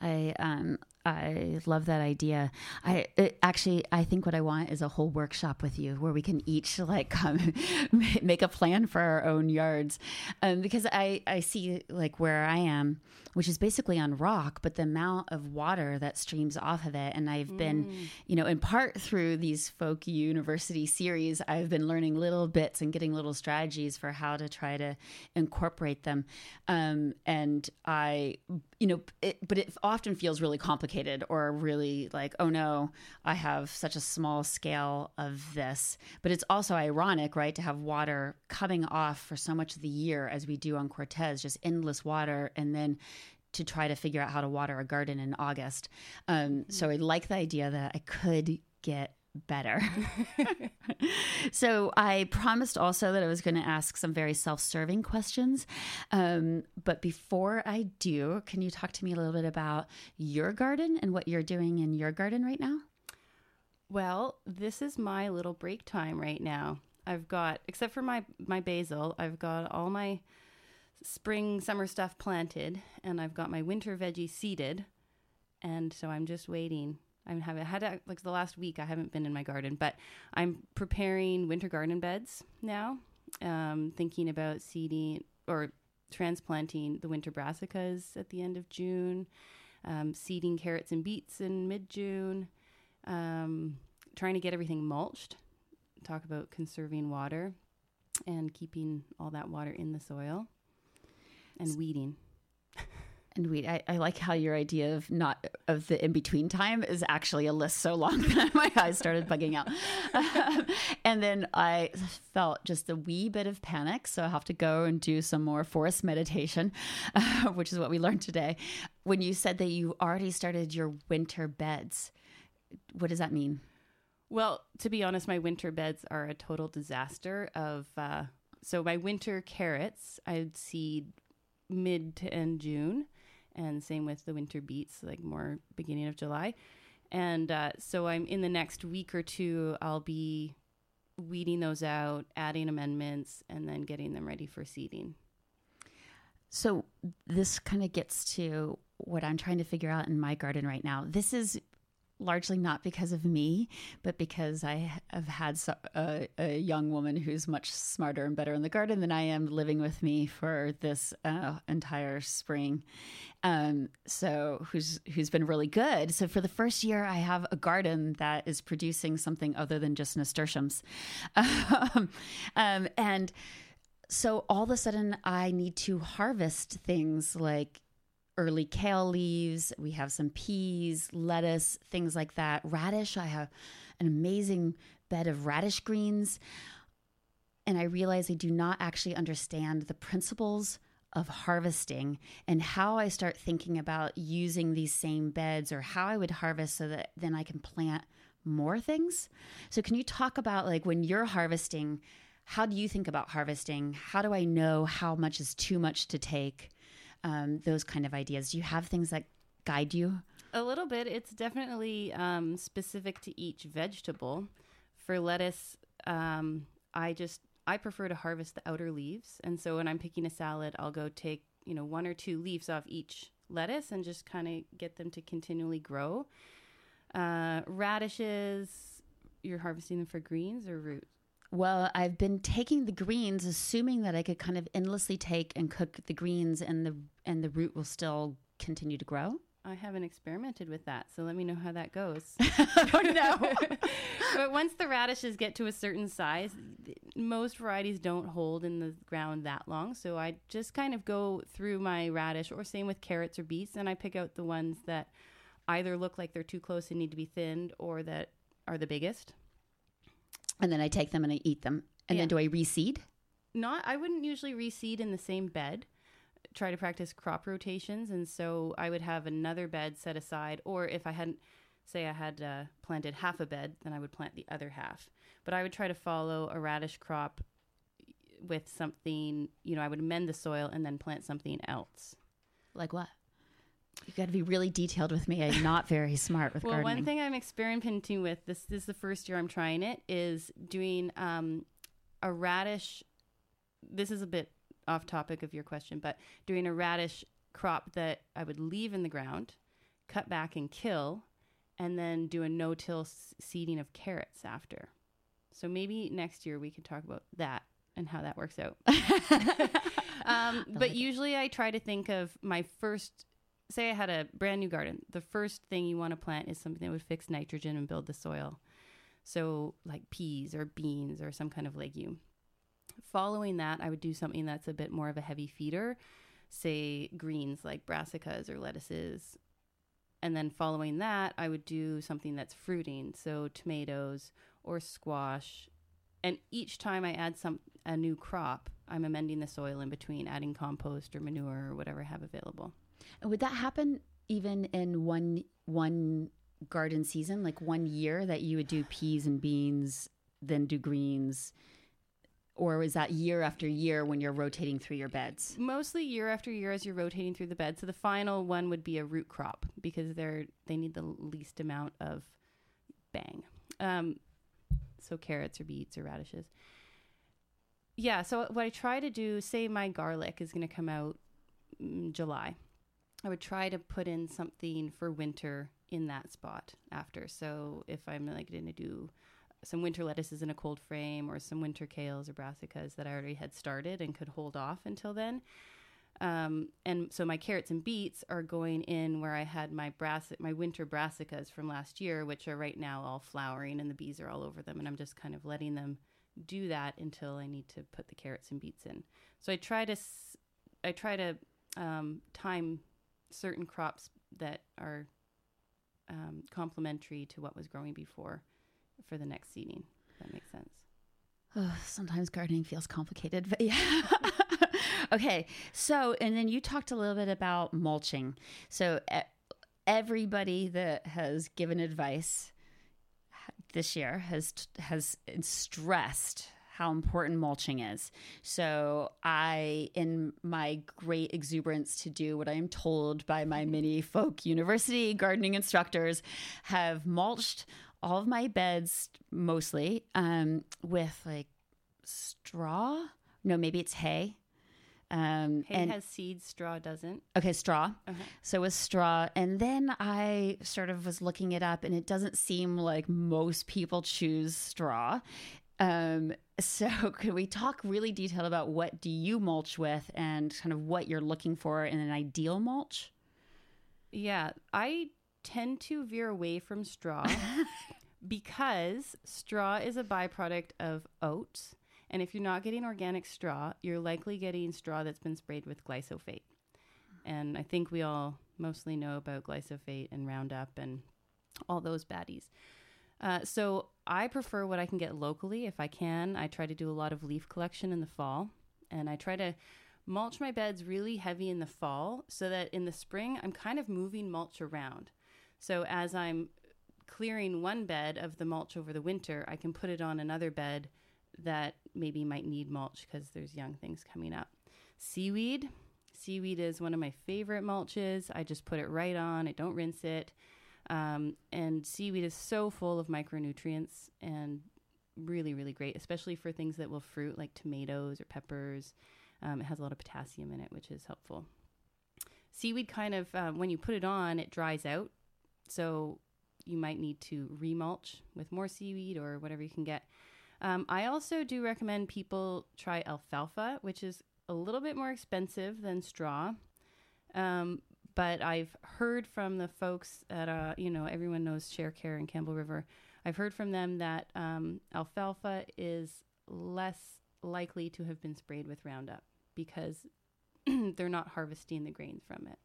I um I love that idea. I it, actually I think what I want is a whole workshop with you where we can each like come make a plan for our own yards, um, because I I see like where I am, which is basically on rock, but the amount of water that streams off of it, and I've mm. been you know in part through these folk university series, I've been learning little bits and getting little strategies for how to try to incorporate them, um, and I you know it, but it often feels really complicated complicated or really like, oh no, I have such a small scale of this. But it's also ironic, right, to have water coming off for so much of the year as we do on Cortes, just endless water. And then to try to figure out how to water a garden in August. Um, so I like the idea that I could get better. so I promised also that I was going to ask some very self-serving questions. Um, but before I do, can you talk to me a little bit about your garden and what you're doing in your garden right now? Well, this is my little break time right now. I've got, except for my my basil, I've got all my spring summer stuff planted, and I've got my winter veggies seeded, and so I'm just waiting. I haven't had like the last week. I haven't been in my garden, but I'm preparing winter garden beds now. Um, thinking about seeding or transplanting the winter brassicas at the end of June, um, seeding carrots and beets in mid June, um, trying to get everything mulched. Talk about conserving water and keeping all that water in the soil and weeding. And we, I, I like how your idea of not of the in between time is actually a list so long that my eyes started bugging out. Um, and then I felt just a wee bit of panic, so I have to go and do some more forest meditation, uh, which is what we learned today. When you said that you already started your winter beds, what does that mean? Well, to be honest, my winter beds are a total disaster. Of uh, so my winter carrots, I'd seed mid to end June, and same with the winter beets, like more beginning of July. And uh, so I'm in the next week or two, I'll be weeding those out, adding amendments, and then getting them ready for seeding. So this kind of gets to what I'm trying to figure out in my garden right now. This is largely not because of me, but because I have had a, a, young woman who's much smarter and better in the garden than I am living with me for this uh, entire spring. Um, so who's who's been really good. So for the first year, I have a garden that is producing something other than just nasturtiums, um, um, and so all of a sudden I need to harvest things like early kale leaves. We have some peas, lettuce, things like that. Radish, I have an amazing bed of radish greens. And I realize I do not actually understand the principles of harvesting and how I start thinking about using these same beds or how I would harvest so that then I can plant more things. So, can you talk about like when you're harvesting? How do you think about harvesting? How do I know how much is too much to take? Um, those kind of ideas. Do you have things that guide you? A little bit. It's definitely um, specific to each vegetable. For lettuce, um, I just I prefer to harvest the outer leaves, and so when I'm picking a salad, I'll go take you know one or two leaves off each lettuce and just kind of get them to continually grow. Uh, radishes, you're harvesting them for greens or roots. Well, I've been taking the greens, assuming that I could kind of endlessly take and cook the greens, and the and the root will still continue to grow. I haven't experimented with that, so let me know how that goes. but once the radishes get to a certain size, most varieties don't hold in the ground that long. So I just kind of go through my radish, or same with carrots or beets, and I pick out the ones that either look like they're too close and need to be thinned, or that are the biggest and then I take them and I eat them. And yeah. then do I reseed? Not, I wouldn't usually reseed in the same bed. Try to practice crop rotations, and so I would have another bed set aside. Or if I hadn't, say, I had uh, planted half a bed, then I would plant the other half. But I would try to follow a radish crop with something. You know, I would amend the soil and then plant something else. Like what? You got to be really detailed with me. I'm not very smart with well, gardening. Well, one thing I'm experimenting with this, this is the first year I'm trying it is doing um, a radish. This is a bit off topic of your question, but doing a radish crop that I would leave in the ground, cut back and kill, and then do a no-till seeding of carrots after. So maybe next year we could talk about that and how that works out. um, but usually I try to think of my first say I had a brand new garden, the first thing you want to plant is something that would fix nitrogen and build the soil. So, like peas or beans or some kind of legume. Following that, I would do something that's a bit more of a heavy feeder, say greens like brassicas or lettuces. And then following that, I would do something that's fruiting, so tomatoes or squash. And each time I add some a new crop, I'm amending the soil in between, adding compost or manure or whatever I have available. And would that happen even in one one garden season, like one year that you would do peas and beans, then do greens? Or is that year after year when you're rotating through your beds? Mostly year after year as you're rotating through the bed. So the final one would be a root crop because they're they need the least amount of bang. Um, so carrots or beets or radishes. Yeah. So what I try to do, say my garlic is going to come out mm, July, I would try to put in something for winter in that spot after. So if I'm like going to do some winter lettuces in a cold frame or some winter kales or brassicas that I already had started and could hold off until then. Um, and so my carrots and beets are going in where I had my brass my winter brassicas from last year, which are right now all flowering and the bees are all over them, and I'm just kind of letting them do that until I need to put the carrots and beets in. So I try to I try to um, time certain crops that are um, complementary to what was growing before for the next seeding. If that makes sense. Oh, sometimes gardening feels complicated, but yeah. okay. So, and then you talked a little bit about mulching. So, everybody that has given advice this year has has stressed how important mulching is. So, I in my great exuberance to do what I am told by my mini folk university gardening instructors have mulched all of my beds mostly um, with like straw. No, maybe it's hay. Um, Hay and has seeds, straw doesn't. okay, straw. Okay. So with straw, and then I sort of was looking it up, and it doesn't seem like most people choose straw. Um, so could we talk really detailed about what do you mulch with, and kind of what you're looking for in an ideal mulch? Yeah, I tend to veer away from straw because straw is a byproduct of oats. And if you're not getting organic straw, you're likely getting straw that's been sprayed with glyphosate. And I think we all mostly know about glyphosate and Roundup and all those baddies. Uh, so I prefer what I can get locally if I can. I try to do a lot of leaf collection in the fall, and I try to mulch my beds really heavy in the fall so that in the spring I'm kind of moving mulch around. So as I'm clearing one bed of the mulch over the winter, I can put it on another bed that maybe might need mulch because there's young things coming up. Seaweed. Seaweed is one of my favorite mulches. I just put it right on, I don't rinse it. Um, and seaweed is so full of micronutrients and really, really great, especially for things that will fruit like tomatoes or peppers. Um, it has a lot of potassium in it, which is helpful. Seaweed kind of, um, when you put it on, it dries out. So you might need to remulch with more seaweed or whatever you can get. Um, I also do recommend people try alfalfa, which is a little bit more expensive than straw. Um, but I've heard from the folks at, uh, you know, everyone knows Shar-Kare and Campbell River. I've heard from them that um, alfalfa is less likely to have been sprayed with Roundup because they're not harvesting the grain from it.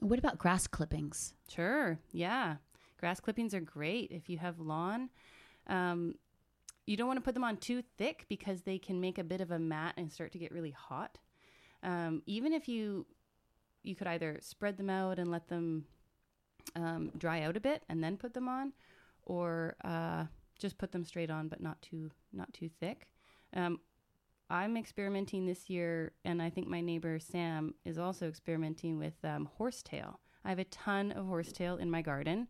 And what about grass clippings? Sure. Yeah. Grass clippings are great if you have lawn. Um, you don't want to put them on too thick because they can make a bit of a mat and start to get really hot. Um, even if you you could either spread them out and let them um, dry out a bit and then put them on, or uh, just put them straight on, but not too not too thick. Um, I'm experimenting this year, and I think my neighbor Sam is also experimenting with um, horsetail. I have a ton of horsetail in my garden,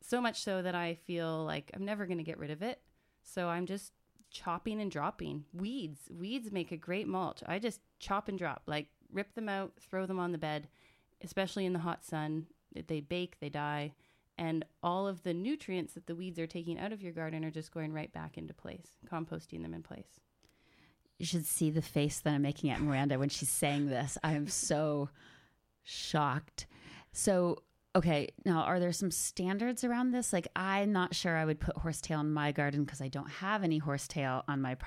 so much so that I feel like I'm never going to get rid of it. So I'm just chopping and dropping weeds. Weeds make a great mulch. I just chop and drop, like rip them out, throw them on the bed, especially in the hot sun. They bake, they die, and all of the nutrients that the weeds are taking out of your garden are just going right back into place, composting them in place. You should see the face that I'm making at Miranda when she's saying this. I am so shocked. So, okay, now are there some standards around this? Like, I'm not sure I would put horsetail in my garden because I don't have any horsetail on my